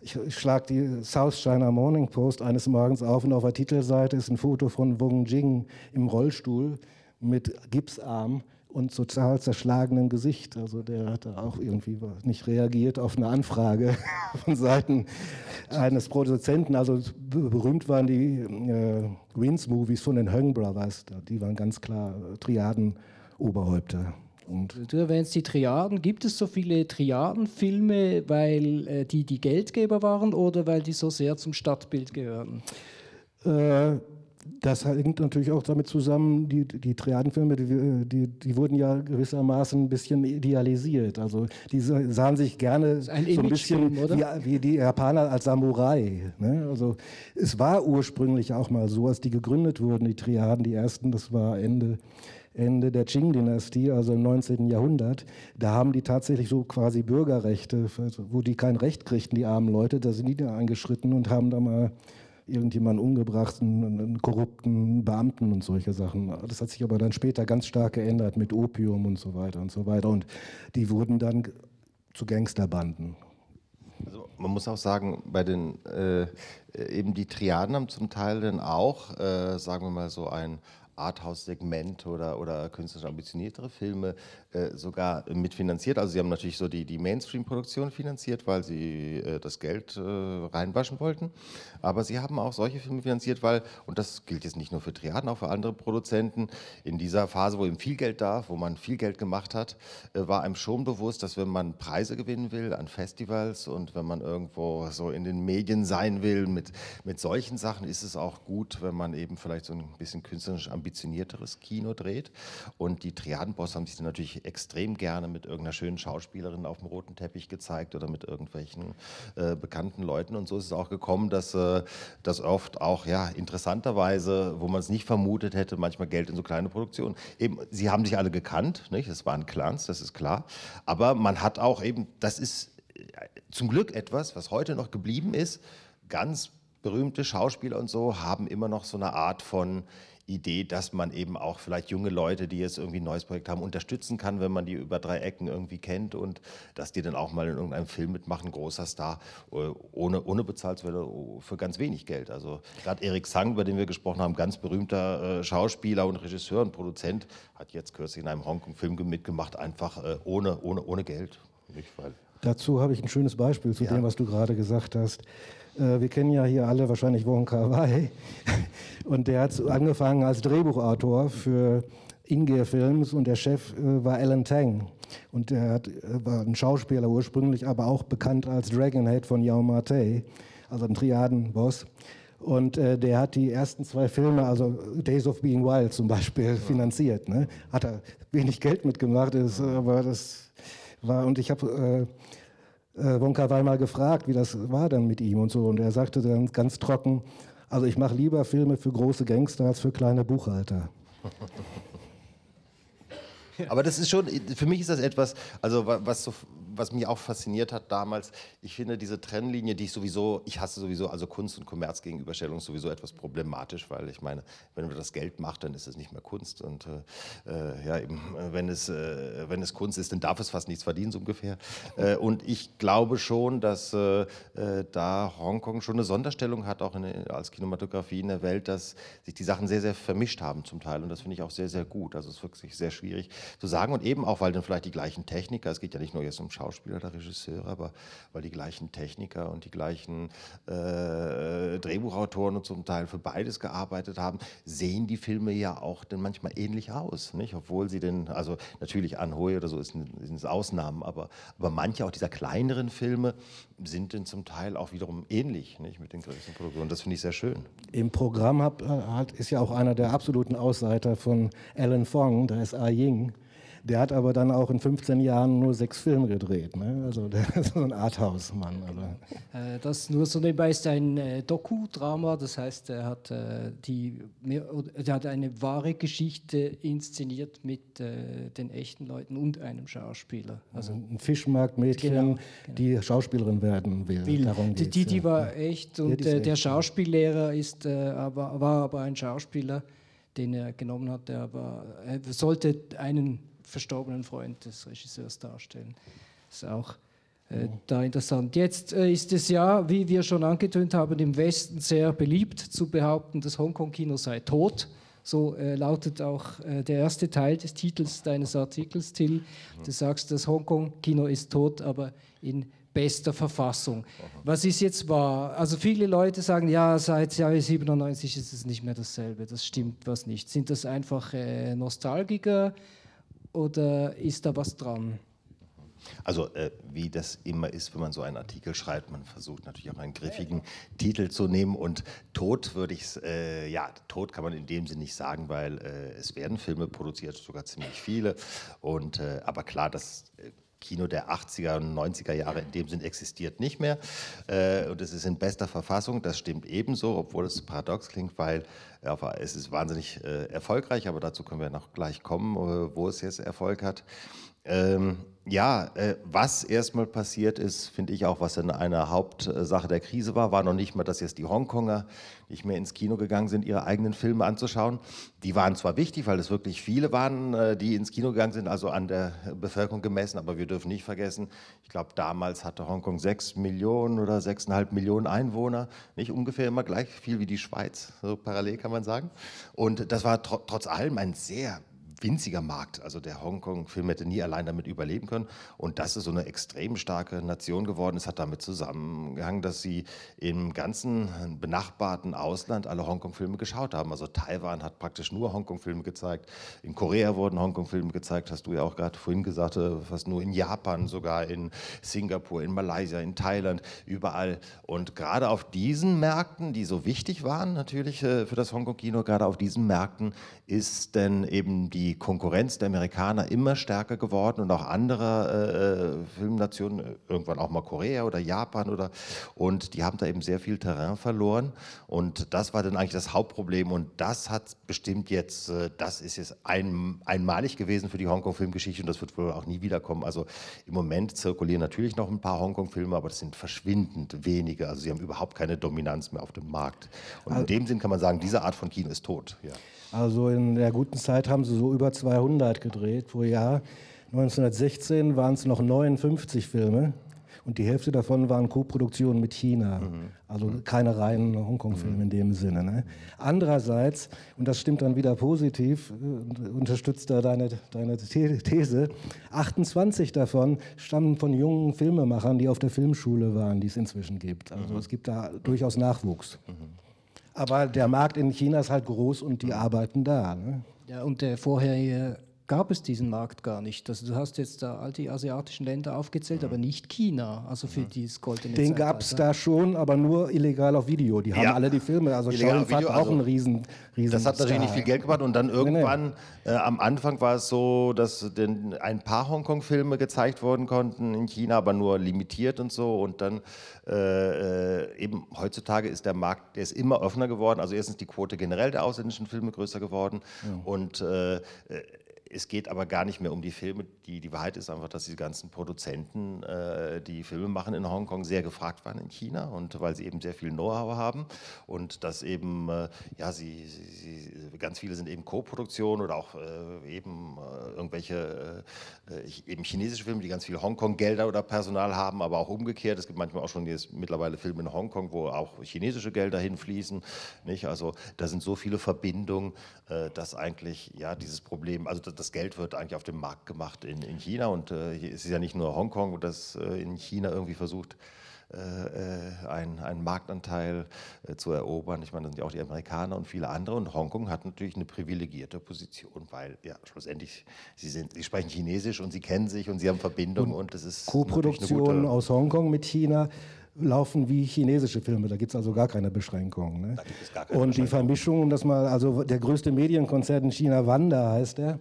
S2: ich, ich schlage die South China Morning Post eines Morgens auf und auf der Titelseite ist ein Foto von Wong Jing im Rollstuhl mit Gipsarm und total zerschlagenem Gesicht. Also der hat da auch irgendwie nicht reagiert auf eine Anfrage von Seiten eines Produzenten. Also be- berühmt waren die äh, Wins-Movies von den Hung Brothers. Die waren ganz klar Triaden-Oberhäupter. Und
S1: Du erwähnst die Triaden. Gibt es so viele Triadenfilme, weil äh, die die Geldgeber waren oder weil die so sehr zum Stadtbild gehören?
S2: Äh, das hängt natürlich auch damit zusammen, die, die Triadenfilme, die, die, die wurden ja gewissermaßen ein bisschen idealisiert. Also die sa- sahen sich gerne
S1: ein
S2: so ein bisschen wie, wie die Japaner als Samurai. Ne? Also es war ursprünglich auch mal so, als die gegründet wurden, die Triaden, die ersten, das war Ende, Ende der Qing-Dynastie, also im 19. Jahrhundert, da haben die tatsächlich so quasi Bürgerrechte, wo die kein Recht kriegten, die armen Leute, da sind die da eingeschritten und haben da mal irgendjemanden umgebracht, einen, einen korrupten Beamten und solche Sachen. Das hat sich aber dann später ganz stark geändert mit Opium und so weiter und so weiter. Und die wurden dann zu Gangsterbanden.
S3: Also man muss auch sagen, bei den äh, eben die Triaden haben zum Teil dann auch, äh, sagen wir mal so ein Arthouse-Segment oder, oder künstlerisch ambitioniertere Filme sogar mitfinanziert. Also sie haben natürlich so die, die Mainstream-Produktion finanziert, weil sie äh, das Geld äh, reinwaschen wollten. Aber sie haben auch solche Filme finanziert, weil, und das gilt jetzt nicht nur für Triaden, auch für andere Produzenten, in dieser Phase, wo eben viel Geld da, wo man viel Geld gemacht hat, äh, war einem schon bewusst, dass wenn man Preise gewinnen will an Festivals und wenn man irgendwo so in den Medien sein will mit, mit solchen Sachen, ist es auch gut, wenn man eben vielleicht so ein bisschen künstlerisch ambitionierteres Kino dreht. Und die Triadenboss haben sich dann natürlich extrem gerne mit irgendeiner schönen Schauspielerin auf dem roten Teppich gezeigt oder mit irgendwelchen äh, bekannten Leuten. Und so ist es auch gekommen, dass äh, das oft auch ja, interessanterweise, wo man es nicht vermutet hätte, manchmal Geld in so kleine Produktionen. Eben, sie haben sich alle gekannt, nicht? es waren Clans, das ist klar. Aber man hat auch eben, das ist äh, zum Glück etwas, was heute noch geblieben ist. Ganz berühmte Schauspieler und so haben immer noch so eine Art von Idee, dass man eben auch vielleicht junge Leute, die jetzt irgendwie ein neues Projekt haben, unterstützen kann, wenn man die über drei Ecken irgendwie kennt und dass die dann auch mal in irgendeinem Film mitmachen, großer Star, äh, ohne, ohne bezahlt zu werden, für ganz wenig Geld. Also gerade Erik Sang, über den wir gesprochen haben, ganz berühmter äh, Schauspieler und Regisseur und Produzent, hat jetzt kürzlich in einem Hongkong-Film mitgemacht, einfach äh, ohne, ohne, ohne Geld. Nicht, weil
S2: Dazu habe ich ein schönes Beispiel zu
S3: Ja.
S2: dem, was du gerade gesagt hast. Äh, Wir kennen ja hier alle wahrscheinlich Wong Kar Wai und der hat angefangen als Drehbuchautor für Ingea Films und der Chef äh, war Alan Tang und der hat, äh, war ein Schauspieler ursprünglich, aber auch bekannt als Dragonhead von Yao Ma Tei, also ein Triadenboss. Und äh, der hat die ersten zwei Filme, also Days of Being Wild zum Beispiel, finanziert. Ne? Hat er wenig Geld mitgemacht, ist, aber das war, und ich habe äh, äh, Wonka Wai mal gefragt, wie das war dann mit ihm und so. Und er sagte dann ganz trocken, also ich mache lieber Filme für große Gangster als für kleine Buchhalter.
S3: Aber das ist schon, für mich ist das etwas, also wa- was so, was mich auch fasziniert hat damals, ich finde diese Trennlinie, die ich sowieso, ich hasse sowieso, also Kunst und Kommerzgegenüberstellung sowieso etwas problematisch, weil ich meine, wenn man das Geld macht, dann ist es nicht mehr Kunst und äh, äh ja, eben, wenn es, äh, wenn es Kunst ist, dann darf es fast nichts verdienen, so ungefähr. Äh, und ich glaube schon, dass äh, äh, da Hongkong schon eine Sonderstellung hat, auch in, als Kinematografie in der Welt, dass sich die Sachen sehr, sehr vermischt haben zum Teil und das finde ich auch sehr, sehr gut. Also es ist wirklich sehr schwierig zu sagen und eben auch, weil dann vielleicht die gleichen Techniker, es geht ja nicht nur jetzt um Schauspieler oder Regisseure, aber weil die gleichen Techniker und die gleichen äh, Drehbuchautoren und zum Teil für beides gearbeitet haben, sehen die Filme ja auch dann manchmal ähnlich aus, nicht? Obwohl sie denn, also natürlich Anhui oder so sind es Ausnahmen, aber, aber manche auch dieser kleineren Filme sind dann zum Teil auch wiederum ähnlich, nicht? Mit den größten Produktionen. Das finde ich sehr schön.
S2: Im Programm hat, hat, ist ja auch einer der absoluten Ausseiter von Alan Fong, da ist Ah Ying der hat aber dann auch in 15 Jahren nur sechs Filme gedreht. Ne? Also der ist so ein Arthouse-Mann.
S1: Äh, das nur so nebenbei ist ein äh, Doku-Drama, das heißt, er hat, äh, die, er hat eine wahre Geschichte inszeniert mit äh, den echten Leuten und einem Schauspieler.
S2: Also ein Fischmarktmädchen, genau, genau. die Schauspielerin werden will. will.
S1: Darum die, die, die war echt und ja, der echt. Schauspiellehrer ist, äh, aber, war aber ein Schauspieler den er genommen hat, der aber er sollte einen verstorbenen Freund des Regisseurs darstellen. Das ist auch äh, oh. da interessant. Jetzt äh, ist es ja, wie wir schon angetönt haben, im Westen sehr beliebt zu behaupten, das Hongkong-Kino sei tot. So äh, lautet auch äh, der erste Teil des Titels deines Artikels, Till. Du sagst, das Hongkong-Kino ist tot, aber in bester Verfassung. Was ist jetzt wahr? Also viele Leute sagen, ja, seit Jahr 97 ist es nicht mehr dasselbe. Das stimmt was nicht. Sind das einfach äh, Nostalgiker? Oder ist da was dran?
S3: Also äh, wie das immer ist, wenn man so einen Artikel schreibt, man versucht natürlich auch einen griffigen Titel zu nehmen und tot würde ich äh, ja, tot kann man in dem Sinne nicht sagen, weil äh, es werden Filme produziert, sogar ziemlich viele und äh, aber klar, das äh, Kino der 80er und 90er Jahre in dem Sinn existiert nicht mehr. Äh, und es ist in bester Verfassung, das stimmt ebenso, obwohl es paradox klingt, weil es ist wahnsinnig äh, erfolgreich, aber dazu können wir noch gleich kommen, äh, wo es jetzt Erfolg hat. Ähm, ja, äh, was erstmal passiert ist, finde ich auch, was eine Hauptsache der Krise war, war noch nicht mal, dass jetzt die Hongkonger nicht mehr ins Kino gegangen sind, ihre eigenen Filme anzuschauen. Die waren zwar wichtig, weil es wirklich viele waren, äh, die ins Kino gegangen sind, also an der Bevölkerung gemessen, aber wir dürfen nicht vergessen, ich glaube, damals hatte Hongkong sechs Millionen oder sechseinhalb Millionen Einwohner, nicht ungefähr immer gleich viel wie die Schweiz, so parallel kann man sagen. Und das war tr trotz allem ein sehr winziger Markt. Also der Hongkong-Film hätte nie allein damit überleben können. Und dass es so eine extrem starke Nation geworden ist, hat damit zusammengehangen, dass sie im ganzen benachbarten Ausland alle Hongkong-Filme geschaut haben. Also Taiwan hat praktisch nur Hongkong-Filme gezeigt. In Korea wurden Hongkong-Filme gezeigt, hast du ja auch gerade vorhin gesagt, äh, fast nur in Japan, sogar in Singapur, in Malaysia, in Thailand, überall. Und gerade auf diesen Märkten, die so wichtig waren natürlich äh, für das Hongkong-Kino, gerade auf diesen Märkten ist denn eben die Konkurrenz der Amerikaner immer stärker geworden und auch andere äh, Filmnationen, irgendwann auch mal Korea oder Japan oder und die haben da eben sehr viel Terrain verloren und das war dann eigentlich das Hauptproblem und das hat bestimmt jetzt, äh, das ist jetzt ein, einmalig gewesen für die Hongkong-Filmgeschichte und das wird wohl auch nie wiederkommen. Also im Moment zirkulieren natürlich noch ein paar Hongkong-Filme, aber das sind verschwindend wenige. Also sie haben überhaupt keine Dominanz mehr auf dem Markt. Und in dem Sinn kann man sagen, diese Art von Kino ist tot. Ja.
S2: Also in der guten Zeit haben sie so über 200 gedreht pro Jahr. 1916 waren es noch 59 Filme und die Hälfte davon waren Koproduktionen mit China. Mhm. Also mhm. keine reinen Hongkong-Filme mhm. in dem Sinne. Ne? Andererseits, und das stimmt dann wieder positiv, äh, unterstützt da deine, deine These, 28 davon stammen von jungen Filmemachern, die auf der Filmschule waren, die es inzwischen gibt. Also mhm. es gibt da durchaus Nachwuchs. Mhm. Aber der Markt in China ist halt groß und die arbeiten da. Ne?
S1: Ja, und der vorherige gab es diesen Markt gar nicht. Also du hast jetzt da all die asiatischen Länder aufgezählt, mhm. aber nicht China, also für mhm. dieses goldene
S2: Den gab es da schon, aber nur illegal auf Video. Die haben ja. alle die Filme, also Shaolin hat auch also, ein riesen, riesen
S3: Das hat natürlich nicht viel Geld gebracht und dann irgendwann, nee, nee. Äh, am Anfang war es so, dass denn ein paar Hongkong-Filme gezeigt worden konnten in China, aber nur limitiert und so und dann äh, äh, eben heutzutage ist der Markt, der ist immer offener geworden, also erstens die Quote generell der ausländischen Filme größer geworden ja. und äh, es geht aber gar nicht mehr um die Filme. Die, die Wahrheit ist einfach, dass die ganzen Produzenten, äh, die Filme machen in Hongkong, sehr gefragt waren in China und weil sie eben sehr viel Know-how haben und dass eben, äh, ja, sie, sie, sie, ganz viele sind eben Co-Produktion oder auch äh, eben äh, irgendwelche äh, eben chinesische Filme, die ganz viel Hongkong-Gelder oder Personal haben, aber auch umgekehrt. Es gibt manchmal auch schon jetzt mittlerweile Filme in Hongkong, wo auch chinesische Gelder hinfließen. Nicht? Also da sind so viele Verbindungen, äh, dass eigentlich ja dieses Problem, also das Geld wird eigentlich auf dem Markt gemacht in, in China und äh, es ist ja nicht nur Hongkong, das äh, in China irgendwie versucht, äh, äh, einen, einen Marktanteil äh, zu erobern. Ich meine, das sind ja auch die Amerikaner und viele andere. Und Hongkong hat natürlich eine privilegierte Position, weil ja schlussendlich sie sind, sie sprechen Chinesisch und sie kennen sich und sie haben Verbindungen und, und das ist
S2: Co-Produktionen aus Hongkong mit China laufen wie chinesische Filme. Da gibt es also gar keine Beschränkungen. Ne? Keine und die Vermischung, um das mal, also der größte Medienkonzert in China, Wanda heißt er,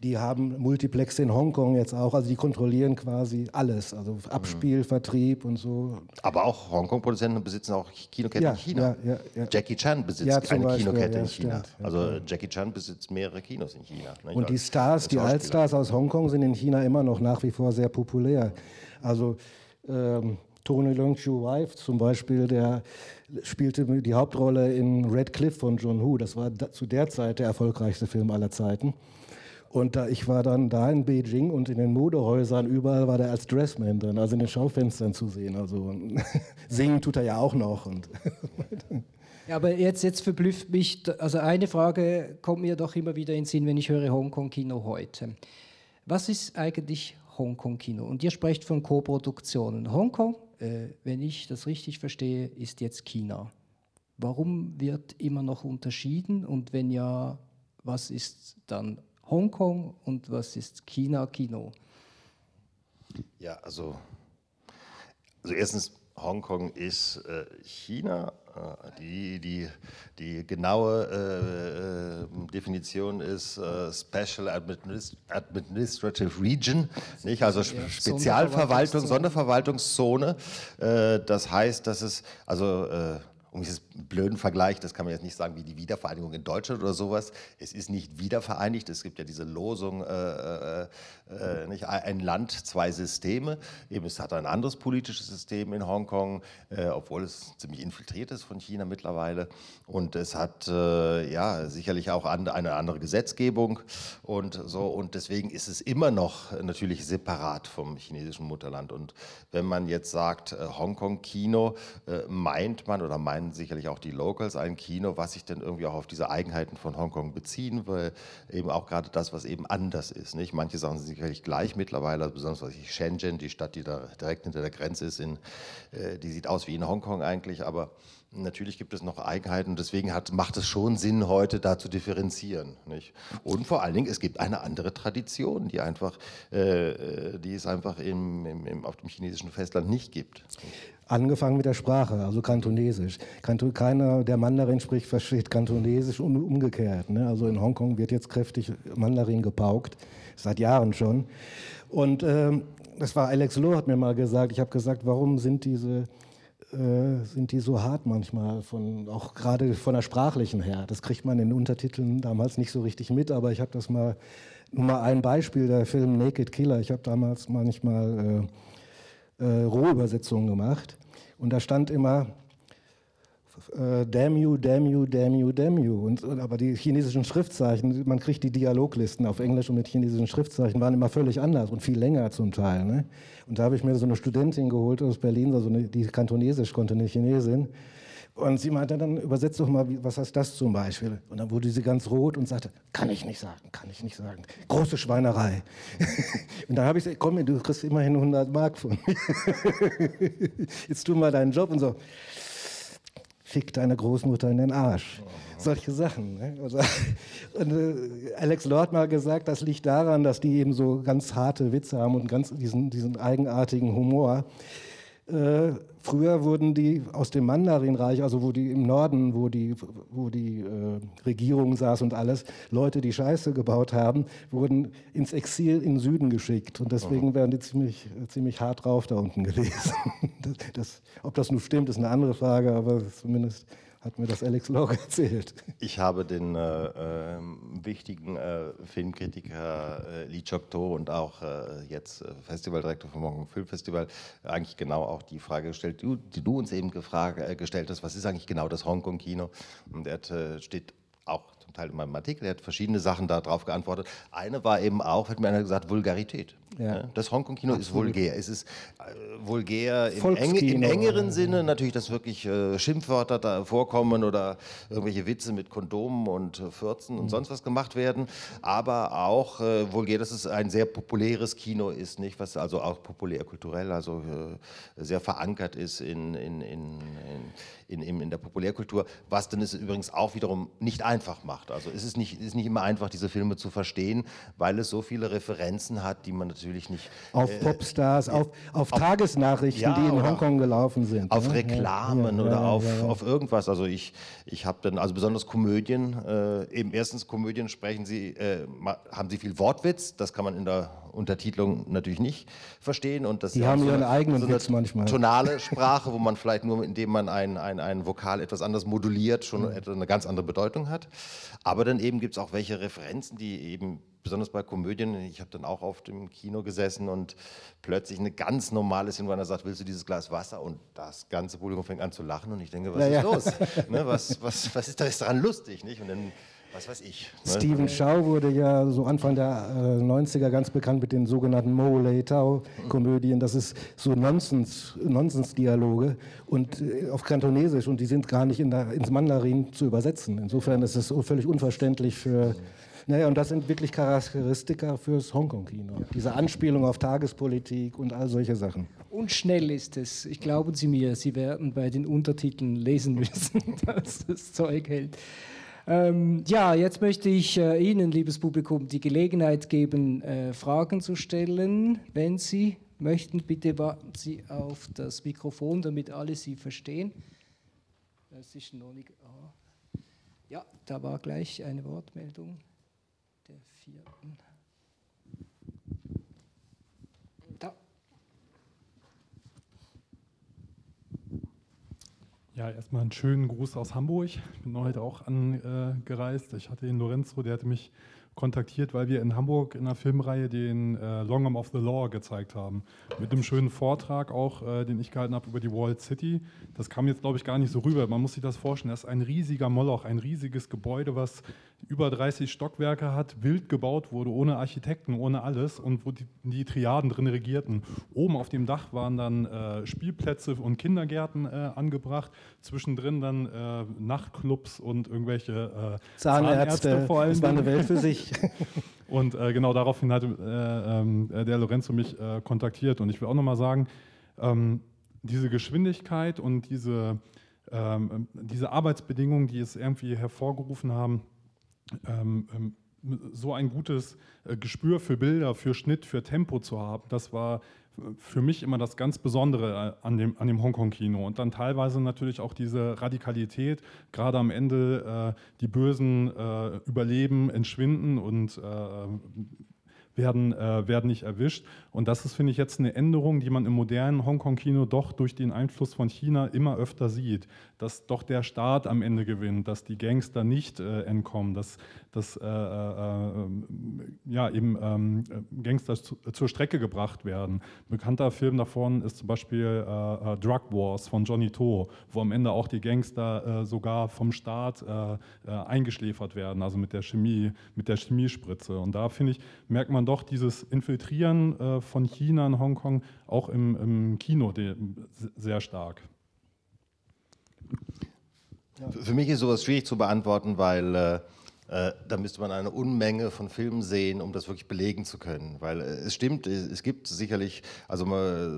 S2: die haben Multiplex in Hongkong jetzt auch, also die kontrollieren quasi alles, also Abspiel, mhm. Vertrieb und so.
S3: Aber auch Hongkong-Produzenten besitzen auch Kinoketten ja, in China. Ja, ja, Jackie Chan besitzt eine Beispiel, Kinokette in China. Stimmt, also Jackie Chan besitzt mehrere Kinos in China.
S2: Ne? Und die Stars, die Altstars aus Hongkong sind in China immer noch nach wie vor sehr populär. Also ähm, Tony Leung Chiu Wai zum Beispiel, der spielte die Hauptrolle in Red Cliff von John Woo. Das war zu der Zeit der erfolgreichste Film aller Zeiten. Und da, ich war dann da in Beijing und in den Modehäusern überall war der als Dressman drin, also in den Schaufenstern zu sehen. Also singen tut er ja auch noch. Und
S1: ja, aber jetzt, jetzt verblüfft mich, also eine Frage kommt mir doch immer wieder in Sinn, wenn ich höre Hongkong-Kino heute. Was ist eigentlich Hongkong-Kino? Und ihr sprecht von Co-Produktionen. Hongkong, äh, wenn ich das richtig verstehe, ist jetzt China. Warum wird immer noch unterschieden und wenn ja, was ist dann Hongkong und was ist China-Kino?
S3: Ja, also, also erstens, Hongkong ist äh, China. Äh, die, die, die genaue äh, äh Definition ist äh, Special Administ Administrative Region, nicht? also ja, Spezialverwaltung, Sonderverwaltungszone. Sonderverwaltungszone. Äh, das heißt, dass es, also um dieses blöden Vergleich, das kann man jetzt nicht sagen wie die Wiedervereinigung in Deutschland oder sowas. Es ist nicht wiedervereinigt. Es gibt ja diese Losung, äh, äh, äh, nicht ein Land, zwei Systeme. Eben es hat ein anderes politisches System in Hongkong, äh, obwohl es ziemlich infiltriert ist von China mittlerweile. Und es hat äh, ja sicherlich auch an, eine andere Gesetzgebung und so. Und deswegen ist es immer noch natürlich separat vom chinesischen Mutterland. Und wenn man jetzt sagt äh, Hongkong-Kino, meint man oder meinen sicherlich auch die Locals, ein Kino, was sich dann irgendwie auch auf diese Eigenheiten von Hongkong beziehen will, eben auch gerade das, was eben anders ist. Nicht? Manche Sachen sind sicherlich gleich mittlerweile, besonders was ich Shenzhen, die Stadt, die da direkt hinter der Grenze ist, in, äh, die sieht aus wie in Hongkong eigentlich, aber Natürlich gibt es noch Eigenheiten und deswegen hat, macht es schon Sinn, heute da zu differenzieren. Nicht? Und vor allen Dingen, es gibt eine andere Tradition, die, einfach, äh, äh die es einfach im, im, auf dem chinesischen Festland nicht gibt.
S2: Angefangen mit der Sprache, also Kantonesisch. Kanto, keiner, der Mandarin spricht, versteht Kantonesisch und umgekehrt. Ne? Also in Hongkong wird jetzt kräftig Mandarin gepaukt, seit Jahren schon. Und ähm, das war Alex Loh, hat mir mal gesagt, ich habe gesagt, warum sind diese äh, sind die so hart manchmal, von, auch gerade von der sprachlichen her. Das kriegt man in den Untertiteln damals nicht so richtig mit, aber ich habe das mal, nur mal ein Beispiel, der Film Naked Killer, ich habe damals manchmal äh, äh, Rohübersetzungen gemacht und da stand immer, äh, damn you, damn you, damn you, damn you. Und, aber die chinesischen Schriftzeichen, man kriegt die Dialoglisten auf Englisch und mit chinesischen Schriftzeichen, waren immer völlig anders und viel länger zum Teil. Ne? Und da habe ich mir so eine Studentin geholt aus Berlin, also eine, die kantonesisch konnte, eine Chinesin. Und sie meinte dann, übersetzt doch mal, was heißt das zum Beispiel? Und dann wurde sie ganz rot und sagte, kann ich nicht sagen, kann ich nicht sagen. Große Schweinerei. und dann habe ich gesagt, komm, du kriegst immerhin 100 Mark von mir. Jetzt tu mal deinen Job und so fick deine Großmutter in den Arsch. Solche Sachen. Ne? Also, und, äh, Alex Lord mal gesagt, das liegt daran, dass die eben so ganz harte Witze haben und ganz diesen, diesen eigenartigen Humor. Äh, früher wurden die aus dem Mandarinreich, also wo die im Norden, wo die, wo die äh, Regierung saß und alles, Leute, die Scheiße gebaut haben, wurden ins Exil in den Süden geschickt. Und deswegen werden die ziemlich, ziemlich hart drauf da unten gewesen. Das, das, ob das nun stimmt, ist eine andere Frage, aber zumindest hat mir das Alex Log erzählt.
S3: Ich habe den äh, äh, wichtigen äh, Filmkritiker äh, Lee Chok-to und auch äh, jetzt äh, Festivaldirektor vom Hongkong Filmfestival eigentlich genau auch die Frage gestellt, die, die du uns eben gefragt, äh, gestellt hast, was ist eigentlich genau das Hongkong-Kino? Und er steht auch zum Teil in meinem Artikel, er hat verschiedene Sachen darauf geantwortet. Eine war eben auch, hat mir einer gesagt, Vulgarität. Ja. Das Hongkong-Kino ist vulgär. Es ist äh, vulgär im, enge, im, engeren Sinne, natürlich, dass wirklich äh, Schimpfwörter da vorkommen oder irgendwelche Witze mit Kondomen und äh, Fürzen mhm. und sonst was gemacht werden, aber auch äh, vulgär, dass es ein sehr populäres Kino ist, nicht, was also auch populärkulturell, also äh, sehr verankert ist in, in, in, in, in, in der Populärkultur, was dann es übrigens auch wiederum nicht einfach macht. Also es ist nicht, ist nicht immer einfach, diese Filme zu verstehen, weil es so viele Referenzen hat, die man natürlich nicht...
S2: Auf äh, Popstars, auf, auf, auf, Tagesnachrichten, ja, die in Hongkong gelaufen sind.
S3: Auf ne? Reklamen ja, oder auf, auf irgendwas. Also ich, ich habe dann, also besonders Komödien, äh, eben erstens Komödien sprechen sie, äh, haben sie viel Wortwitz, das kann man in der Untertitelung natürlich nicht verstehen. Und das
S2: die haben so ihren eine, eigenen
S3: so
S2: Witz manchmal.
S3: Tonale Sprache, wo man vielleicht nur, indem man ein, ein, ein Vokal etwas anders moduliert, schon mhm. eine ganz andere Bedeutung hat. Aber dann eben gibt es auch welche Referenzen, die eben besonders bei Komödien, ich habe dann auch oft im Kino gesessen und plötzlich eine ganz normale Szene, wo einer sagt, willst du dieses Glas Wasser? Und das ganze Publikum fängt an zu lachen und ich denke, was naja. ist los? ne, was, was, was ist da jetzt daran lustig? Nicht? Und dann was weiß ich.
S2: Ne? Stephen Chow wurde ja so Anfang der äh, 90er ganz bekannt mit den sogenannten Mo Lei Tao Komödien. Das ist so Nonsens, Nonsens-Dialoge und äh, auf Kantonesisch und die sind gar nicht in der, ins Mandarin zu übersetzen. Insofern ist es völlig unverständlich für naja, und das sind wirklich Charakteristika fürs Hongkong-Kino. Diese Anspielung auf Tagespolitik und all solche Sachen.
S1: Und schnell ist es. Ich glaube Sie mir, Sie werden bei den Untertiteln lesen müssen, dass das Zeug hält. Ähm, ja, jetzt möchte ich äh, Ihnen, liebes Publikum, die Gelegenheit geben, äh, Fragen zu stellen. Wenn Sie möchten, bitte warten Sie auf das Mikrofon, damit alle Sie verstehen. Das ist noch nicht. Oh. Ja, da war gleich eine Wortmeldung vierten.
S4: Ja, erstmal einen schönen Gruß aus Hamburg. Ich bin heute auch angereist. Ich hatte den Lorenzo, der hatte mich kontaktiert, weil wir in Hamburg in einer Filmreihe den äh, Long Arm of the Law gezeigt haben. Mit einem schönen Vortrag auch, äh, den ich gehalten habe über die Walled City. Das kam jetzt, glaube ich, gar nicht so rüber. Man muss sich das vorstellen. Das ist ein riesiger Moloch, ein riesiges Gebäude, was über 30 Stockwerke hat, wild gebaut wurde, ohne Architekten, ohne alles und wo die, die Triaden drin regierten. Oben auf dem Dach waren dann äh, Spielplätze und Kindergärten äh, angebracht, zwischendrin dann äh, Nachtclubs und irgendwelche äh,
S2: Zahnärzte, Zahnärzte vor allem. Das war eine Welt für sich.
S4: und äh, genau daraufhin hat äh, ähm, der Lorenzo mich kontaktiert und ich will auch nochmal sagen, ähm, diese Geschwindigkeit und diese, ähm, diese Arbeitsbedingungen, die es irgendwie hervorgerufen haben, ähm, ähm, so ein gutes äh, Gespür für Bilder, für Schnitt, für Tempo zu haben, das war für mich immer das ganz Besondere äh, an dem, an dem Hongkong-Kino. Und dann teilweise natürlich auch diese Radikalität, gerade am Ende äh, die Bösen äh, überleben, entschwinden und äh, werden, äh, werden nicht erwischt. Und das ist, finde ich, jetzt eine Änderung, die man im modernen Hongkong-Kino doch durch den Einfluss von China immer öfter sieht, dass doch der Staat am Ende gewinnt, dass die Gangster nicht äh, entkommen, dass, dass äh, äh ja, eben ähm, Gangster zu, zur Strecke gebracht werden. Ein bekannter Film davon ist zum Beispiel äh, äh, Drug Wars von Johnny To, wo am Ende auch die Gangster sogar vom Staat eingeschläfert werden, also mit der Chemie, mit der Chemiespritze. Und da, finde ich, merkt man doch dieses Infiltrieren äh, von China in Hongkong auch im, im Kino sehr stark.
S3: Für mich ist sowas schwierig zu beantworten, weil äh, äh, da müsste man eine Unmenge von Filmen sehen, um das wirklich belegen zu können. Weil äh, es stimmt, es gibt sicherlich also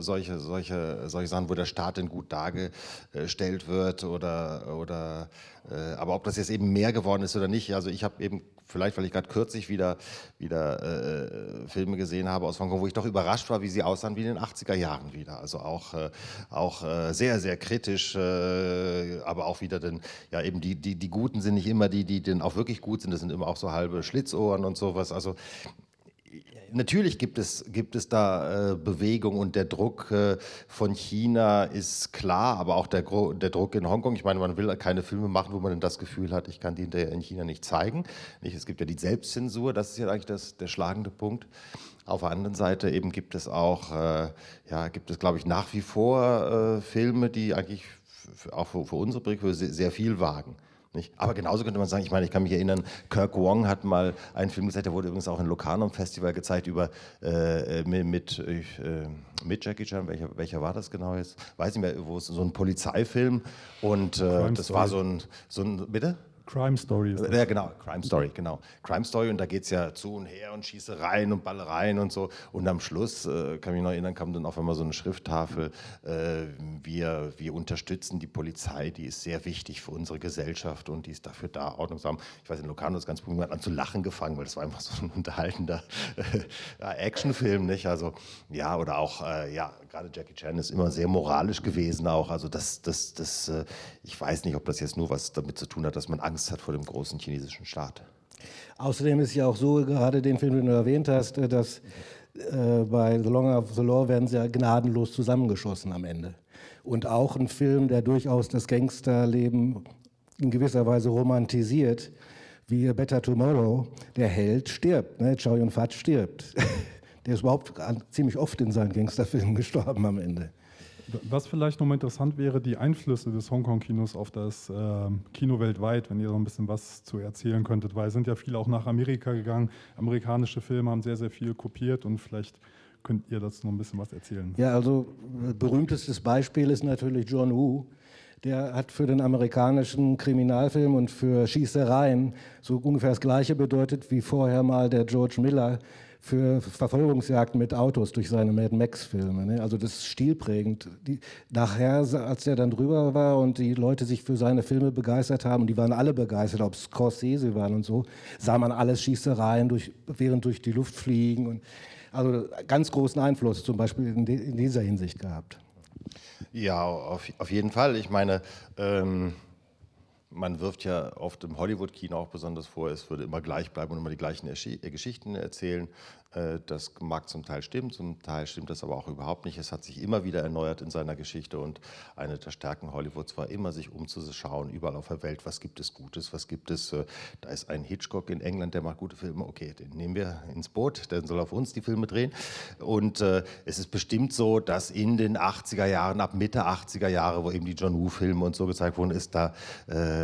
S3: solche, solche, solche Sachen, wo der Staat denn gut dargestellt wird oder, oder aber ob das jetzt eben mehr geworden ist oder nicht, also ich habe eben vielleicht, weil ich gerade kürzlich wieder, wieder äh, Filme gesehen habe aus Hongkong, wo ich doch überrascht war, wie sie aussahen wie in den 80er Jahren wieder. Also auch, äh, auch äh, sehr, sehr kritisch, äh, aber auch wieder den, ja eben die, die, die Guten sind nicht immer die, die denn auch wirklich gut sind, das sind immer auch so halbe Schlitzohren und sowas. Also natürlich gibt es, gibt es da äh, Bewegung und der Druck äh, von China ist klar, aber auch der, der Druck in Hongkong. Ich meine, man will keine Filme machen, wo man dann das Gefühl hat, ich kann die in China nicht zeigen. Nicht? Es gibt ja die Selbstzensur, das ist ja eigentlich das, der schlagende Punkt. Auf der anderen Seite eben gibt es auch, äh, ja, gibt es glaube ich nach wie vor äh, Filme, die eigentlich auch für, für unsere sehr, sehr viel wagen. Nicht? Aber genauso könnte man sagen, ich meine, ich kann mich erinnern, Kirk Wong hat mal einen Film gezeigt, der wurde übrigens auch in Locarno Festival gezeigt, über, äh, mit, äh, mit Jackie Chan, welcher, welcher war das genau jetzt? Weiß nicht mehr, wo es so ein Polizeifilm und äh, das war so ein, so ein, bitte?
S4: Crime Story
S3: ist. Ja, genau, Crime Story, genau. Crime Story und da geht es ja zu und her und Schießereien und Ballereien und so. Und am Schluss, äh, kann mich noch erinnern, kam dann auf einmal so eine Schrifttafel, äh, wir, wir unterstützen die Polizei, die ist sehr wichtig für unsere Gesellschaft und die ist dafür da, ordnungsam. Ich weiß, in Locarno ist ganz gut, an zu lachen gefangen, weil das war einfach so ein unterhaltender äh, Actionfilm, nicht? Also, ja, oder auch, äh, ja, gerade Jackie Chan ist immer sehr moralisch gewesen auch. Also das, das, das, äh, ich weiß nicht, ob das jetzt nur was damit zu tun hat, dass man Angst hat vor dem großen chinesischen Staat.
S2: Außerdem ist ja auch so, gerade den Film, den du erwähnt hast, äh, dass äh, bei The Longer of the Law werden sie ja gnadenlos zusammengeschossen am Ende. Und auch ein Film, der durchaus das Gangsterleben in gewisser Weise romantisiert, wie Better Tomorrow, der Held stirbt, ne? Chow Yun-Fat stirbt. Der ist überhaupt ziemlich oft in seinen Gangsterfilmen gestorben am Ende.
S4: Was vielleicht nochmal interessant wäre, die Einflüsse des Hongkong-Kinos auf das äh, Kino weltweit, wenn ihr so ein bisschen was zu erzählen könntet, weil es sind ja viele auch nach Amerika gegangen. Amerikanische Filme haben sehr, sehr viel kopiert und vielleicht könnt ihr dazu noch ein bisschen was erzählen.
S2: Ja, also äh, berühmtestes Beispiel ist natürlich John Woo. Der hat für den amerikanischen Kriminalfilm und für Schießereien so ungefähr das Gleiche bedeutet wie vorher mal der George Miller für Verfolgungsjagden mit Autos durch seine Mad Max-Filme. Ne? Also das ist stilprägend. Die, nachher, als er dann drüber war und die Leute sich für seine Filme begeistert haben, und die waren alle begeistert, ob es Scorsese waren und so, sah man alles Schießereien, durch, während durch die Luft fliegen. Und, also ganz großen Einfluss zum Beispiel in, de, in dieser Hinsicht gehabt.
S3: Ja, auf, auf jeden Fall. Ich meine, ähm man wirft ja oft im Hollywood-Kino auch besonders vor, es würde immer gleich bleiben und immer die gleichen Geschichten erzählen. Äh, das mag zum Teil stimmen, zum Teil stimmt das aber auch überhaupt nicht. Es hat sich immer wieder erneuert in seiner Geschichte und eine der Stärken Hollywoods war immer, sich umzuschauen, überall auf der Welt, was gibt es Gutes, was gibt es. Äh, da ist ein Hitchcock in England, der macht gute Filme, okay, den nehmen wir ins Boot, der soll auf uns die Filme drehen. Und äh, es ist bestimmt so, dass in den 80er Jahren, ab Mitte 80er Jahre, wo eben die John Woo-Filme und so gezeigt wurden, es da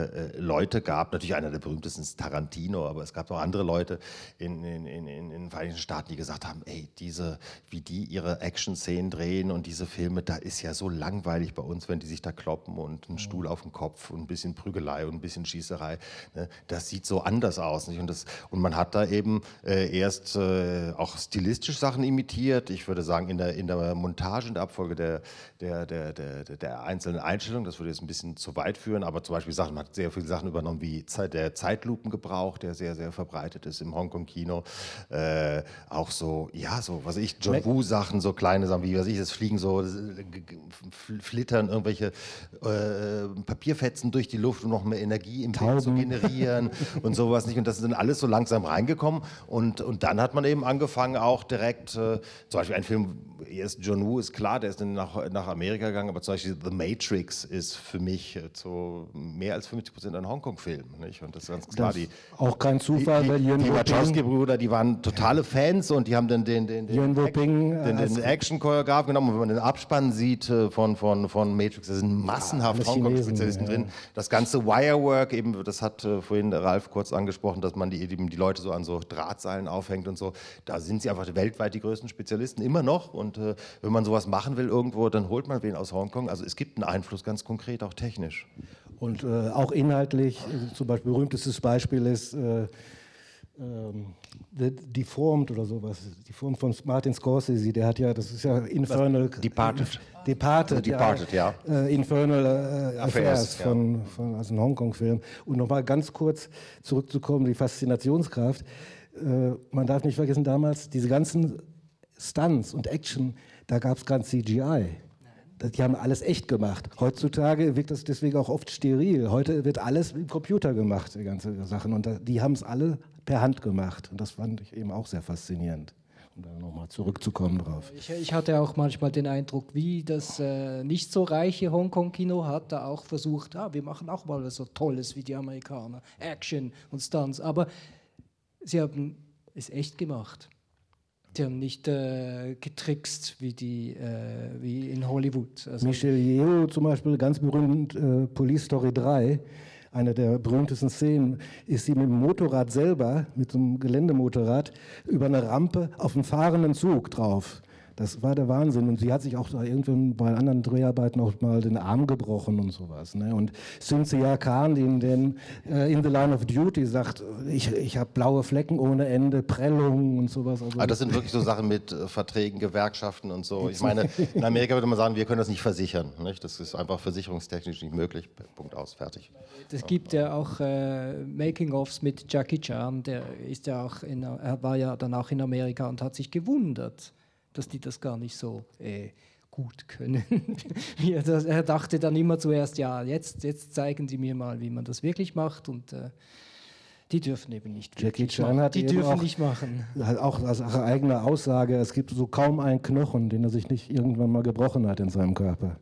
S3: äh, Leute gab, natürlich einer der berühmtesten ist Tarantino, aber es gab auch andere Leute in, in, in, in den Vereinigten Staaten, die gesagt haben, ey, diese, wie die ihre Action-Szenen drehen und diese Filme, da ist ja so langweilig bei uns, wenn die sich da kloppen und einen Stuhl auf dem Kopf und ein bisschen Prügelei und ein bisschen Schießerei. Ne? Das sieht so anders aus. Nicht? Und, das, und man hat da eben äh, erst äh, auch stilistisch Sachen imitiert. Ich würde sagen, in der, in der Montage und der Abfolge der, der, der, der, der einzelnen Einstellungen, das würde jetzt ein bisschen zu weit führen, aber zum Beispiel Sachen, man hat sehr viele Sachen übernommen, wie Zeit, der Zeitlupengebrauch, der sehr, sehr verbreitet ist im Hongkong-Kino. Äh, auch so, ja, so, was ich, John Woo-Sachen, so kleine Sachen, wie was ich, das fliegen so, das, flittern irgendwelche äh, Papierfetzen durch die Luft, um noch mehr Energie im Bild zu generieren und sowas nicht. Und das sind alles so langsam reingekommen. Und, und dann hat man eben angefangen, auch direkt, äh, zum Beispiel ein Film, erst John Woo ist klar, der ist dann nach, nach Amerika gegangen, aber zum Beispiel The Matrix ist für mich so mehr als 50 Prozent ein Hongkong-Film. Und das ist ganz klar.
S2: Das die, auch kein Zufall,
S3: die, die, die Wachowski-Brüder, die waren totale Fans und die haben dann den, den, den,
S2: Ping,
S3: den, den Action-Choreograf genommen. Und wenn man den Abspann sieht äh, von, von, von Matrix, da sind massenhaft ja, Hongkong-Spezialisten ja. drin. Das ganze Wirework, eben, das hat äh, vorhin Ralf kurz angesprochen, dass man die, eben die Leute so an so Drahtseilen aufhängt und so. Da sind sie einfach weltweit die größten Spezialisten, immer noch. Und äh, wenn man sowas machen will irgendwo, dann holt man wen aus Hongkong. Also es gibt einen Einfluss, ganz konkret, auch technisch.
S2: Und äh, auch inhaltlich, äh, zum Beispiel berühmtestes Beispiel ist äh, ähm, Deformed oder sowas. Deformed von Martin Scorsese, der hat ja, das ist ja Infernal.
S3: Was? Departed.
S2: Departed,
S3: Departed ja.
S2: ja. Äh, Infernal äh, Affairs, von, ja. von, also ein Hongkong-Film. Und nochmal ganz kurz zurückzukommen, die Faszinationskraft. Äh, man darf nicht vergessen, damals diese ganzen Stunts und Action, da gab es kein CGI. Die haben alles echt gemacht. Heutzutage wirkt das deswegen auch oft steril. Heute wird alles im Computer gemacht, die ganze Sachen. Und die haben es alle per Hand gemacht. Und das fand ich eben auch sehr faszinierend. Um da nochmal zurückzukommen drauf.
S1: Ich, ich, hatte auch manchmal den Eindruck, wie das äh, nicht so reiche Hongkong-Kino hat da auch versucht, ah, wir machen auch mal was so Tolles wie die Amerikaner, Action und Stunts. Aber sie haben es echt gemacht. Die haben nicht äh, getrickst wie, die, äh, wie in Hollywood.
S2: Also Michel Yeoh zum Beispiel, ganz berühmt, äh, Police Story 3, eine der berühmtesten Szenen, ist sie mit dem Motorrad selber, mit so einem Geländemotorrad, über eine Rampe auf einen fahrenden Zug drauf. Das war der Wahnsinn. Und sie hat sich auch irgendwann bei anderen Dreharbeiten auch mal den Arm gebrochen und sowas. Ne? Und Cynthia Khan, die in, den, äh, in The Line of Duty sagt, ich, ich habe blaue Flecken ohne Ende, Prellungen und sowas.
S3: Also ah, das sind wirklich so Sachen mit äh, Verträgen, Gewerkschaften und so. Ich meine, in Amerika würde man sagen, wir können das nicht versichern. Nicht? Das ist einfach versicherungstechnisch nicht möglich. Punkt aus, fertig.
S1: Es gibt ja auch äh, Making-ofs mit Jackie Chan, der ist ja auch in, er war ja dann auch in Amerika und hat sich gewundert dass die das gar nicht so äh, gut können. er dachte dann immer zuerst, ja, jetzt, jetzt zeigen Sie mir mal, wie man das wirklich macht und äh, die dürfen eben nicht.
S2: Jackie Chan hat
S1: die dürfen auch, nicht machen.
S2: Hat auch als eigene Aussage, es gibt so kaum einen Knochen, den er sich nicht irgendwann mal gebrochen hat in seinem Körper.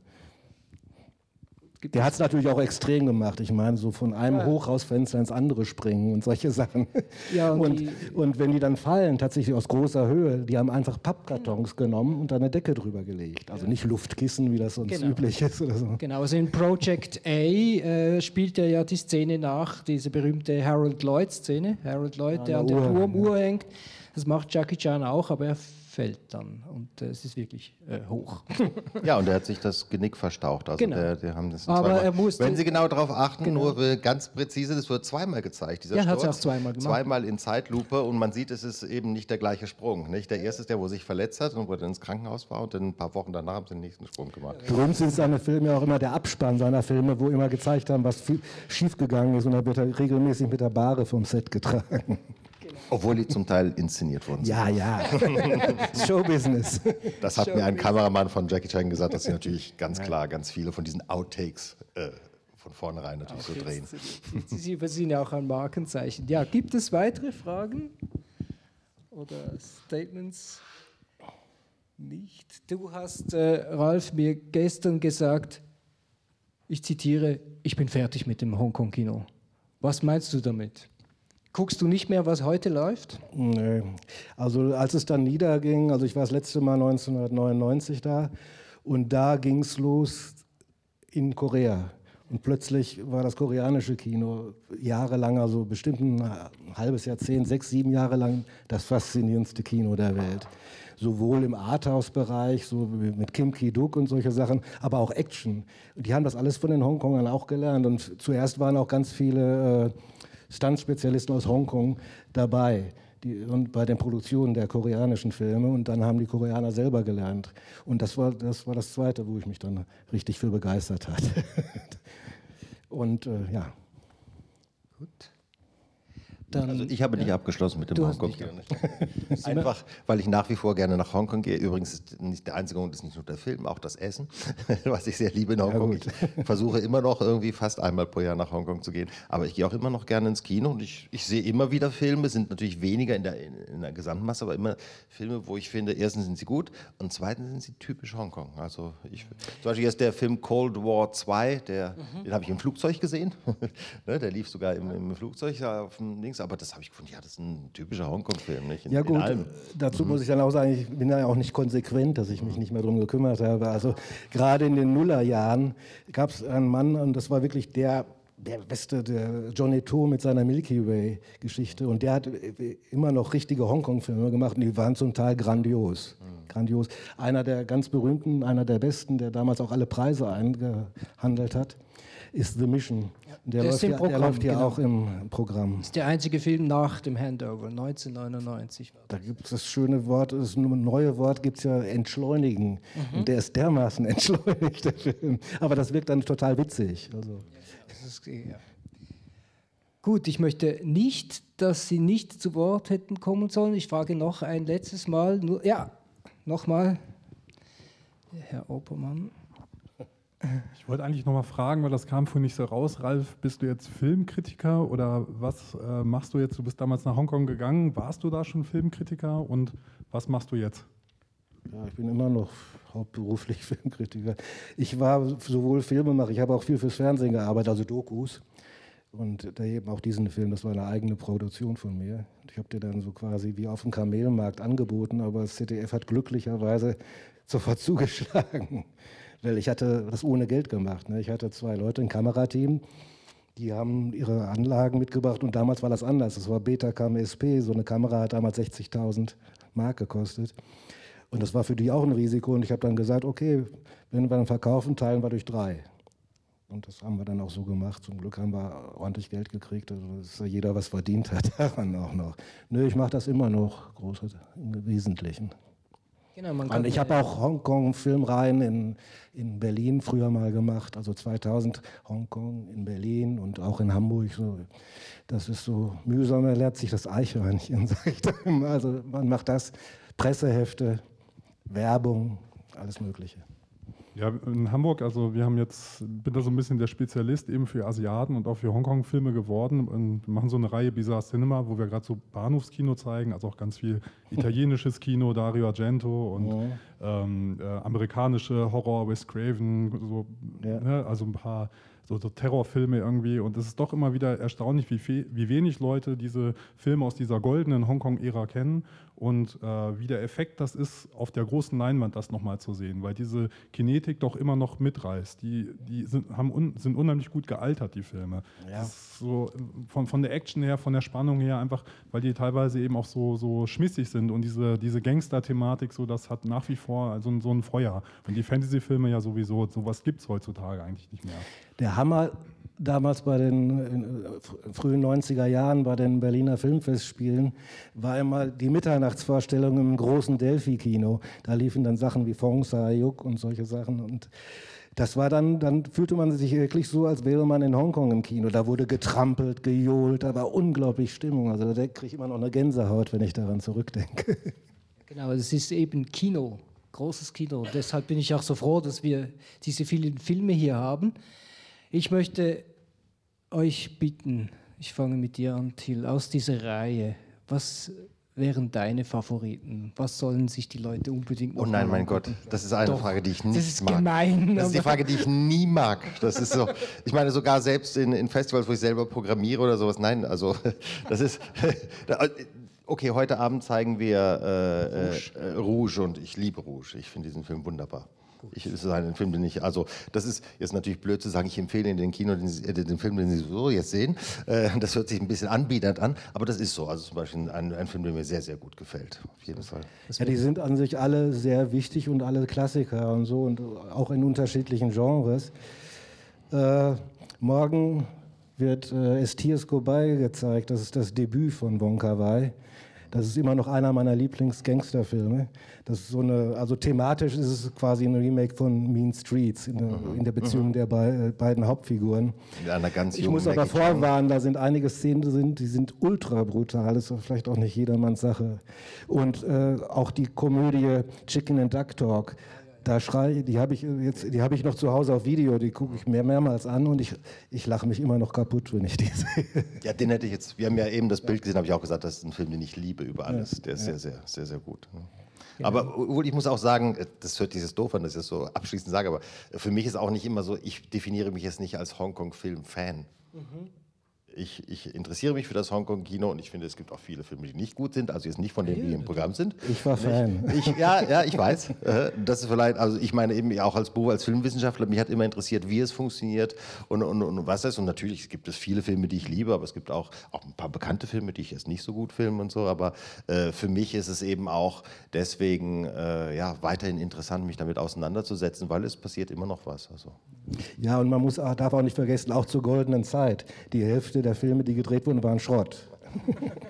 S2: Der hat es natürlich auch extrem gemacht. Ich meine, so von einem ja. Hochhausfenster ins andere springen und solche Sachen. Ja, und, und, und, wenn die dann fallen, tatsächlich aus großer Höhe, die haben einfach Pappkartons genommen und da eine Decke drüber gelegt. Also nicht Luftkissen, wie das sonst genau. üblich ist oder so.
S1: Genau, also in Project A äh, spielt er ja die Szene nach, diese berühmte Harold Lloyd-Szene. Harold Lloyd, der an der Turmuhr hängt. Das macht Jackie Chan auch, aber er fällt dann und äh, es ist wirklich äh, hoch.
S3: ja, und er hat sich das Genick verstaucht. Also
S1: genau.
S3: der, der haben
S1: das Aber er musste,
S3: Wenn Sie genau darauf achten, genau. nur ganz präzise, das wird zweimal gezeigt.
S1: Dieser ja, hat es auch zweimal gemacht.
S3: Zweimal in Zeitlupe und man sieht, es ist eben nicht der gleiche Sprung. Nicht? Der erste ist der, wo sich verletzt hat und wo er ins Krankenhaus war und dann ein paar Wochen danach haben sie den nächsten Sprung gemacht.
S2: Berühmt sind seine Filme auch immer der Abspann seiner Filme, wo immer gezeigt haben, was schiefgegangen ist und er wird regelmäßig mit der Bahre vom Set getragen.
S3: Obwohl die zum Teil inszeniert wurden.
S2: Ja, ja. Showbusiness.
S3: Das hat Show mir ein Kameramann von Jackie Chan gesagt, dass sie natürlich ganz klar ganz viele von diesen Outtakes äh, von vornherein natürlich okay, so drehen.
S1: Sie, sie sind ja auch ein Markenzeichen. Ja, gibt es weitere Fragen oder Statements? Nicht. Du hast, äh, Ralf, mir gestern gesagt, ich zitiere, ich bin fertig mit dem Hongkong-Kino. Was meinst du damit? Guckst du nicht mehr, was heute läuft?
S2: Nee. Also als es dann niederging, also ich war das letzte Mal 1999 da und da ging es los in Korea. Und plötzlich war das koreanische Kino jahrelang, also bestimmt ein halbes Jahrzehnt, sechs, sieben Jahre lang das faszinierendste Kino der Welt. Sowohl im Arthouse-Bereich, so mit Kim Ki-duk und solche Sachen, aber auch Action. Die haben das alles von den Hongkongern auch gelernt. Und zuerst waren auch ganz viele... Äh, Stunt-Spezialisten aus Hongkong dabei die, und bei den Produktionen der koreanischen Filme und dann haben die Koreaner selber gelernt. Und das war das, war das Zweite, wo ich mich dann richtig für begeistert hatte. und äh, ja.
S3: Gut. Dann, also ich habe nicht ja. abgeschlossen mit dem Hongkong. Einfach, weil ich nach wie vor gerne nach Hongkong gehe. Übrigens ist nicht der einzige Grund ist nicht nur der Film, auch das Essen, was ich sehr liebe in Hongkong. Ja, ich versuche immer noch irgendwie fast einmal pro Jahr nach Hongkong zu gehen. Aber ich gehe auch immer noch gerne ins Kino und ich, ich sehe immer wieder Filme, sind natürlich weniger in der, in der Gesamtmasse, aber immer Filme, wo ich finde, erstens sind sie gut und zweitens sind sie typisch Hongkong. Also ich, zum Beispiel jetzt der Film Cold War 2, der, mhm. den habe ich im Flugzeug gesehen. Ne, der lief sogar im, im Flugzeug auf dem Links aber das habe ich gefunden, ja, das ist ein typischer Hongkong-Film, nicht?
S2: In, ja gut, dazu mhm. muss ich dann auch sagen, ich bin ja auch nicht konsequent, dass ich mich nicht mehr darum gekümmert habe. Also gerade in den Nullerjahren gab es einen Mann, und das war wirklich der der beste, der Johnny To mit seiner Milky Way-Geschichte. Und der hat immer noch richtige Hongkong-Filme gemacht und die waren zum Teil grandios. Mhm. Grandios. Einer der ganz berühmten, einer der besten, der damals auch alle Preise eingehandelt hat ist The Mission. Der, läuft, ja, Programm, der läuft ja genau. auch im Programm.
S1: Das ist der einzige Film nach dem Handover, 1999.
S2: Da gibt es das schöne Wort, das neue Wort gibt es ja Entschleunigen. Mhm. Und der ist dermaßen entschleunigt, der Film. Aber das wirkt dann total witzig. Also. Ja, ist, ja.
S1: Gut, ich möchte nicht, dass Sie nicht zu Wort hätten kommen sollen. Ich frage noch ein letztes Mal. Nur, ja, nochmal. Herr Opermann.
S4: Ich wollte eigentlich nochmal fragen, weil das kam vorhin nicht so raus. Ralf, bist du jetzt Filmkritiker oder was äh, machst du jetzt? Du bist damals nach Hongkong gegangen. Warst du da schon Filmkritiker und was machst du jetzt?
S2: Ja, ich bin immer noch hauptberuflich Filmkritiker. Ich war sowohl Filmemacher, ich habe auch viel fürs Fernsehen gearbeitet, also Dokus. Und da eben auch diesen Film, das war eine eigene Produktion von mir. Ich habe dir dann so quasi wie auf dem Kamelmarkt angeboten, aber das ZDF hat glücklicherweise sofort zugeschlagen. Weil ich hatte das ohne Geld gemacht. Ne? Ich hatte zwei Leute, ein Kamerateam, die haben ihre Anlagen mitgebracht und damals war das anders. Das war Betacam SP, so eine Kamera hat damals 60.000 Mark gekostet. Und das war für die auch ein Risiko und ich habe dann gesagt, okay, wenn wir dann verkaufen, teilen wir durch drei. Und das haben wir dann auch so gemacht. Zum Glück haben wir ordentlich Geld gekriegt, also dass jeder was verdient hat daran auch noch. Nö, ich mache das immer noch, groß im Wesentlichen. Genau, kann ich habe auch Hongkong-Filmreihen in, in Berlin früher mal gemacht, also 2000 Hongkong in Berlin und auch in Hamburg. So. Das ist so mühsam, er lernt sich das Eichhörnchen, sage ich dann Also man macht das, Pressehefte, Werbung, alles Mögliche.
S4: Ja, in Hamburg, also wir haben jetzt, bin da so ein bisschen der Spezialist eben für Asiaten und auch für Hongkong-Filme geworden und machen so eine Reihe Bizarre Cinema, wo wir gerade so Bahnhofskino zeigen, also auch ganz viel italienisches Kino, Dario Argento und ja. ähm, äh, amerikanische Horror, Wes Craven, so, ja. ne, also ein paar so, so, Terrorfilme irgendwie. Und es ist doch immer wieder erstaunlich, wie, wie wenig Leute diese Filme aus dieser goldenen Hongkong-Ära kennen und äh, wie der Effekt das ist, auf der großen Leinwand das nochmal zu sehen, weil diese Kinetik doch immer noch mitreißt. Die, die sind, haben un, sind unheimlich gut gealtert, die Filme. Ja. So von, von der Action her, von der Spannung her, einfach, weil die teilweise eben auch so, so schmissig sind und diese, diese Gangster-Thematik, so, das hat nach wie vor so, so ein Feuer. Und die Fantasy-Filme ja sowieso, sowas gibt es heutzutage eigentlich nicht mehr.
S2: Der Hammer damals bei den frühen 90er Jahren bei den Berliner Filmfestspielen war immer die Mitternachtsvorstellung im großen Delphi-Kino. Da liefen dann Sachen wie Fong Sayuk und solche Sachen und das war dann, dann fühlte man sich wirklich so, als wäre man in Hongkong im Kino. Da wurde getrampelt, gejohlt, da war unglaublich Stimmung. Also da kriege ich immer noch eine Gänsehaut, wenn ich daran zurückdenke.
S1: Genau, es ist eben Kino, großes Kino. Deshalb bin ich auch so froh, dass wir diese vielen Filme hier haben. Ich möchte euch bitten, ich fange mit dir an, Till, aus dieser Reihe, was wären deine Favoriten? Was sollen sich die Leute unbedingt
S3: Oh nein, mein Gott, das ist eine
S1: Doch,
S3: Frage, die ich nicht
S1: das ist mag. Gemein,
S3: das ist die Frage, die ich nie mag. Das ist so, ich meine, sogar selbst in, in Festivals, wo ich selber programmiere oder sowas, nein, also das ist, okay, heute Abend zeigen wir äh, Rouge. Äh, Rouge und ich liebe Rouge. Ich finde diesen Film wunderbar. Ich, es ist ein Film, den ich, also das ist jetzt natürlich blöd zu sagen, ich empfehle in den Kino den, äh, den Film, den Sie so jetzt sehen. Äh, das hört sich ein bisschen anbiedernd an, aber das ist so. Also zum Beispiel ein, ein Film, der mir sehr, sehr gut gefällt, auf jeden Fall.
S2: Ja, die sind an sich alle sehr wichtig und alle Klassiker und so und auch in unterschiedlichen Genres. Äh, morgen wird äh, Estiers Gobai gezeigt, das ist das Debüt von Wong Kar Wai. Das ist immer noch einer meiner Lieblings-Gangsterfilme. Das ist so eine, also thematisch ist es quasi ein Remake von Mean Streets in der, mhm. in der Beziehung mhm. der be äh, beiden Hauptfiguren.
S3: Einer ganz
S2: ich muss aber vorwarnen, da sind einige Szenen, die sind ultra brutal. Das ist vielleicht auch nicht jedermanns Sache. Und äh, auch die Komödie Chicken and Duck Talk da schrei, die habe ich jetzt, die habe ich noch zu Hause auf Video, die gucke ich mehr, mehrmals an und ich, ich lache mich immer noch kaputt, wenn ich die sehe.
S3: Ja, den hätte ich jetzt, wir haben ja eben das Bild gesehen, habe ich auch gesagt, das ist ein Film, den ich liebe über alles. Der ist ja. sehr, sehr, sehr, sehr gut. Genau. Aber ich muss auch sagen, das hört dieses doof an, dass ich das so abschließend sage, aber für mich ist auch nicht immer so, ich definiere mich jetzt nicht als Hongkong-Film-Fan. Mhm ich, ich, interessiere mich für das Hongkong-Kino und ich finde, es gibt auch viele Filme, die nicht gut sind, also jetzt nicht von denen, die im Programm sind.
S2: Ich war Fan.
S3: Ich, ja, ja, ich weiß. Äh, das ist vielleicht, also ich meine eben auch als Beruf, als Filmwissenschaftler, mich hat immer interessiert, wie es funktioniert und, und, und was das ist. Und natürlich gibt es viele Filme, die ich liebe, aber es gibt auch, auch ein paar bekannte Filme, die ich jetzt nicht so gut filme und so. Aber äh, für mich ist es eben auch deswegen äh, ja, weiterhin interessant, mich damit auseinanderzusetzen, weil es passiert immer noch was. Also.
S2: Ja, und man muss, darf auch nicht vergessen, auch zur goldenen Zeit. Die Hälfte der Filme, die gedreht wurden, waren Schrott.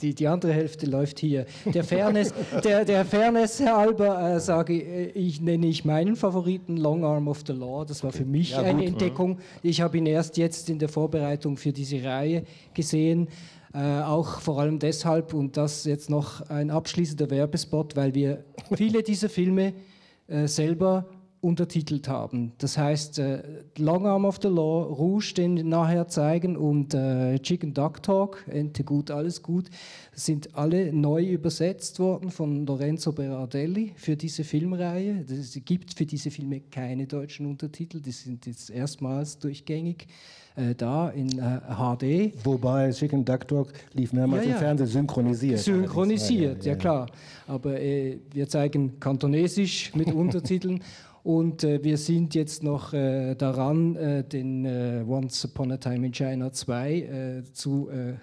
S1: Die, die andere Hälfte läuft hier. Der Fairness, der, der Fairness halber äh, sage ich, ich, nenne ich meinen Favoriten Long Arm of the Law. Das war für mich ja, eine Entdeckung. Ich habe ihn erst jetzt in der Vorbereitung für diese Reihe gesehen. Äh, auch vor allem deshalb, und das jetzt noch ein abschließender Werbespot, weil wir viele dieser Filme äh, selber untertitelt haben. Das heißt, äh, Long Arm of the Law, Rouge, den nachher zeigen, und äh, Chicken Duck Talk, Ente gut, alles gut, sind alle neu übersetzt worden von Lorenzo Berardelli für diese Filmreihe. Es gibt für diese Filme keine deutschen Untertitel, die sind jetzt erstmals durchgängig äh, da in äh, HD.
S2: Wobei Chicken Duck Talk lief mehrmals
S1: Ja, ja.
S2: im Fernsehen synchronisiert.
S1: Synchronisiert, ja, klar. Aber äh, wir zeigen Kantonesisch mit Untertiteln. Und äh, wir sind jetzt noch äh, daran, äh, den äh, Once Upon a Time in China 2 äh, zu äh,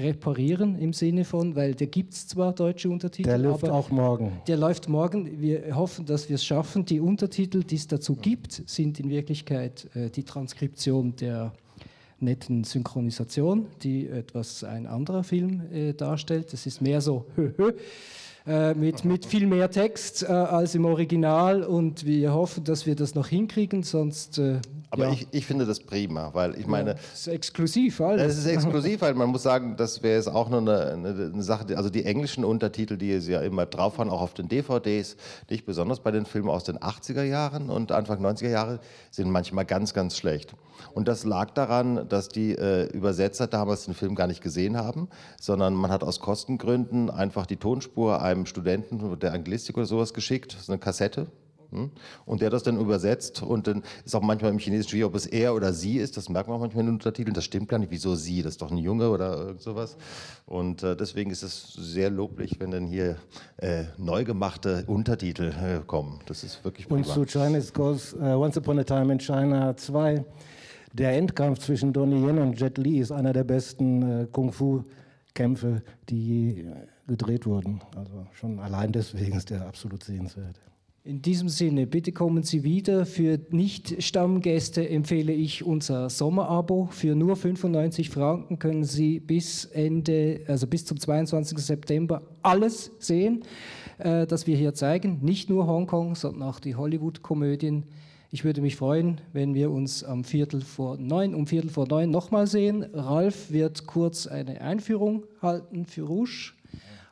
S1: reparieren im Sinne von, weil der gibt es zwar deutsche Untertitel,
S2: Der läuft
S1: aber
S2: auch morgen.
S1: der läuft morgen. Wir hoffen, dass wir es schaffen. Die Untertitel, die es dazu gibt, sind in Wirklichkeit die Transkription der netten Synchronisation, die etwas ein anderer Film darstellt. Das ist mehr so hö, hö, äh, mit, mit viel mehr Text äh, als im Original und wir hoffen, dass wir das noch hinkriegen, sonst äh,
S3: Aber
S1: ja,
S3: ich, ich finde das prima, weil ich meine,
S1: das ist exklusiv alles.
S3: Das ist exklusiv, weil man muss sagen, das wäre jetzt auch nur eine, eine, eine Sache, also die englischen Untertitel, die sie ja immer drauf haben, auch auf den DVDs, nicht besonders bei den Filmen aus den 80er Jahren und Anfang 90er Jahre, sind manchmal ganz, ganz schlecht. Und das lag daran, dass die äh, Übersetzer damals den Film gar nicht gesehen haben, sondern man hat aus Kostengründen einfach die Tonspur einem Studenten der Anglistik oder sowas geschickt, so eine Kassette, hm? Und der das dann übersetzt und dann ist auch manchmal im Chinesischen schwierig, ob es er oder sie ist. Das merkt man auch manchmal in den Untertiteln. Das stimmt gar nicht. Wieso sie? Das ist doch ein Junge oder irgend sowas. Und äh, deswegen ist es sehr loblich, wenn dann hier äh, neu gemachte Untertitel äh, kommen. Das ist wirklich
S2: Und
S3: prima.
S2: zu Chinese Goes uh, Once Upon a Time in China 2. Der Endkampf zwischen Donnie Yen und Jet Li ist einer der besten äh, Kung-Fu-Kämpfe, die je äh, gedreht wurden. Also schon allein deswegen ist der absolut sehenswert.
S1: In diesem Sinne, bitte kommen Sie wieder. Für Nicht-Stammgäste empfehle ich unser Sommerabo. Für nur 95 Franken können Sie bis Ende, also bis zum 22. September alles sehen, äh, das wir hier zeigen. Nicht nur Hongkong, sondern auch die Hollywood-Komödien. Ich würde mich freuen, wenn wir uns am Viertel vor neun, um Viertel vor neun nochmal sehen. Ralf wird kurz eine Einführung halten für Rouge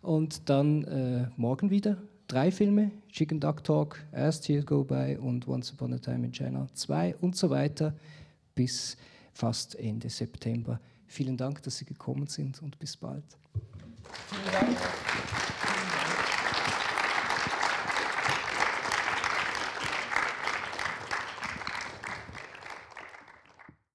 S1: und dann äh, morgen wieder drei Filme: Chicken Duck Talk, As Years Go By und Once Upon a Time in China 2 und so weiter bis fast Ende September. Vielen Dank, dass Sie gekommen sind und bis bald.
S2: Vielen Dank.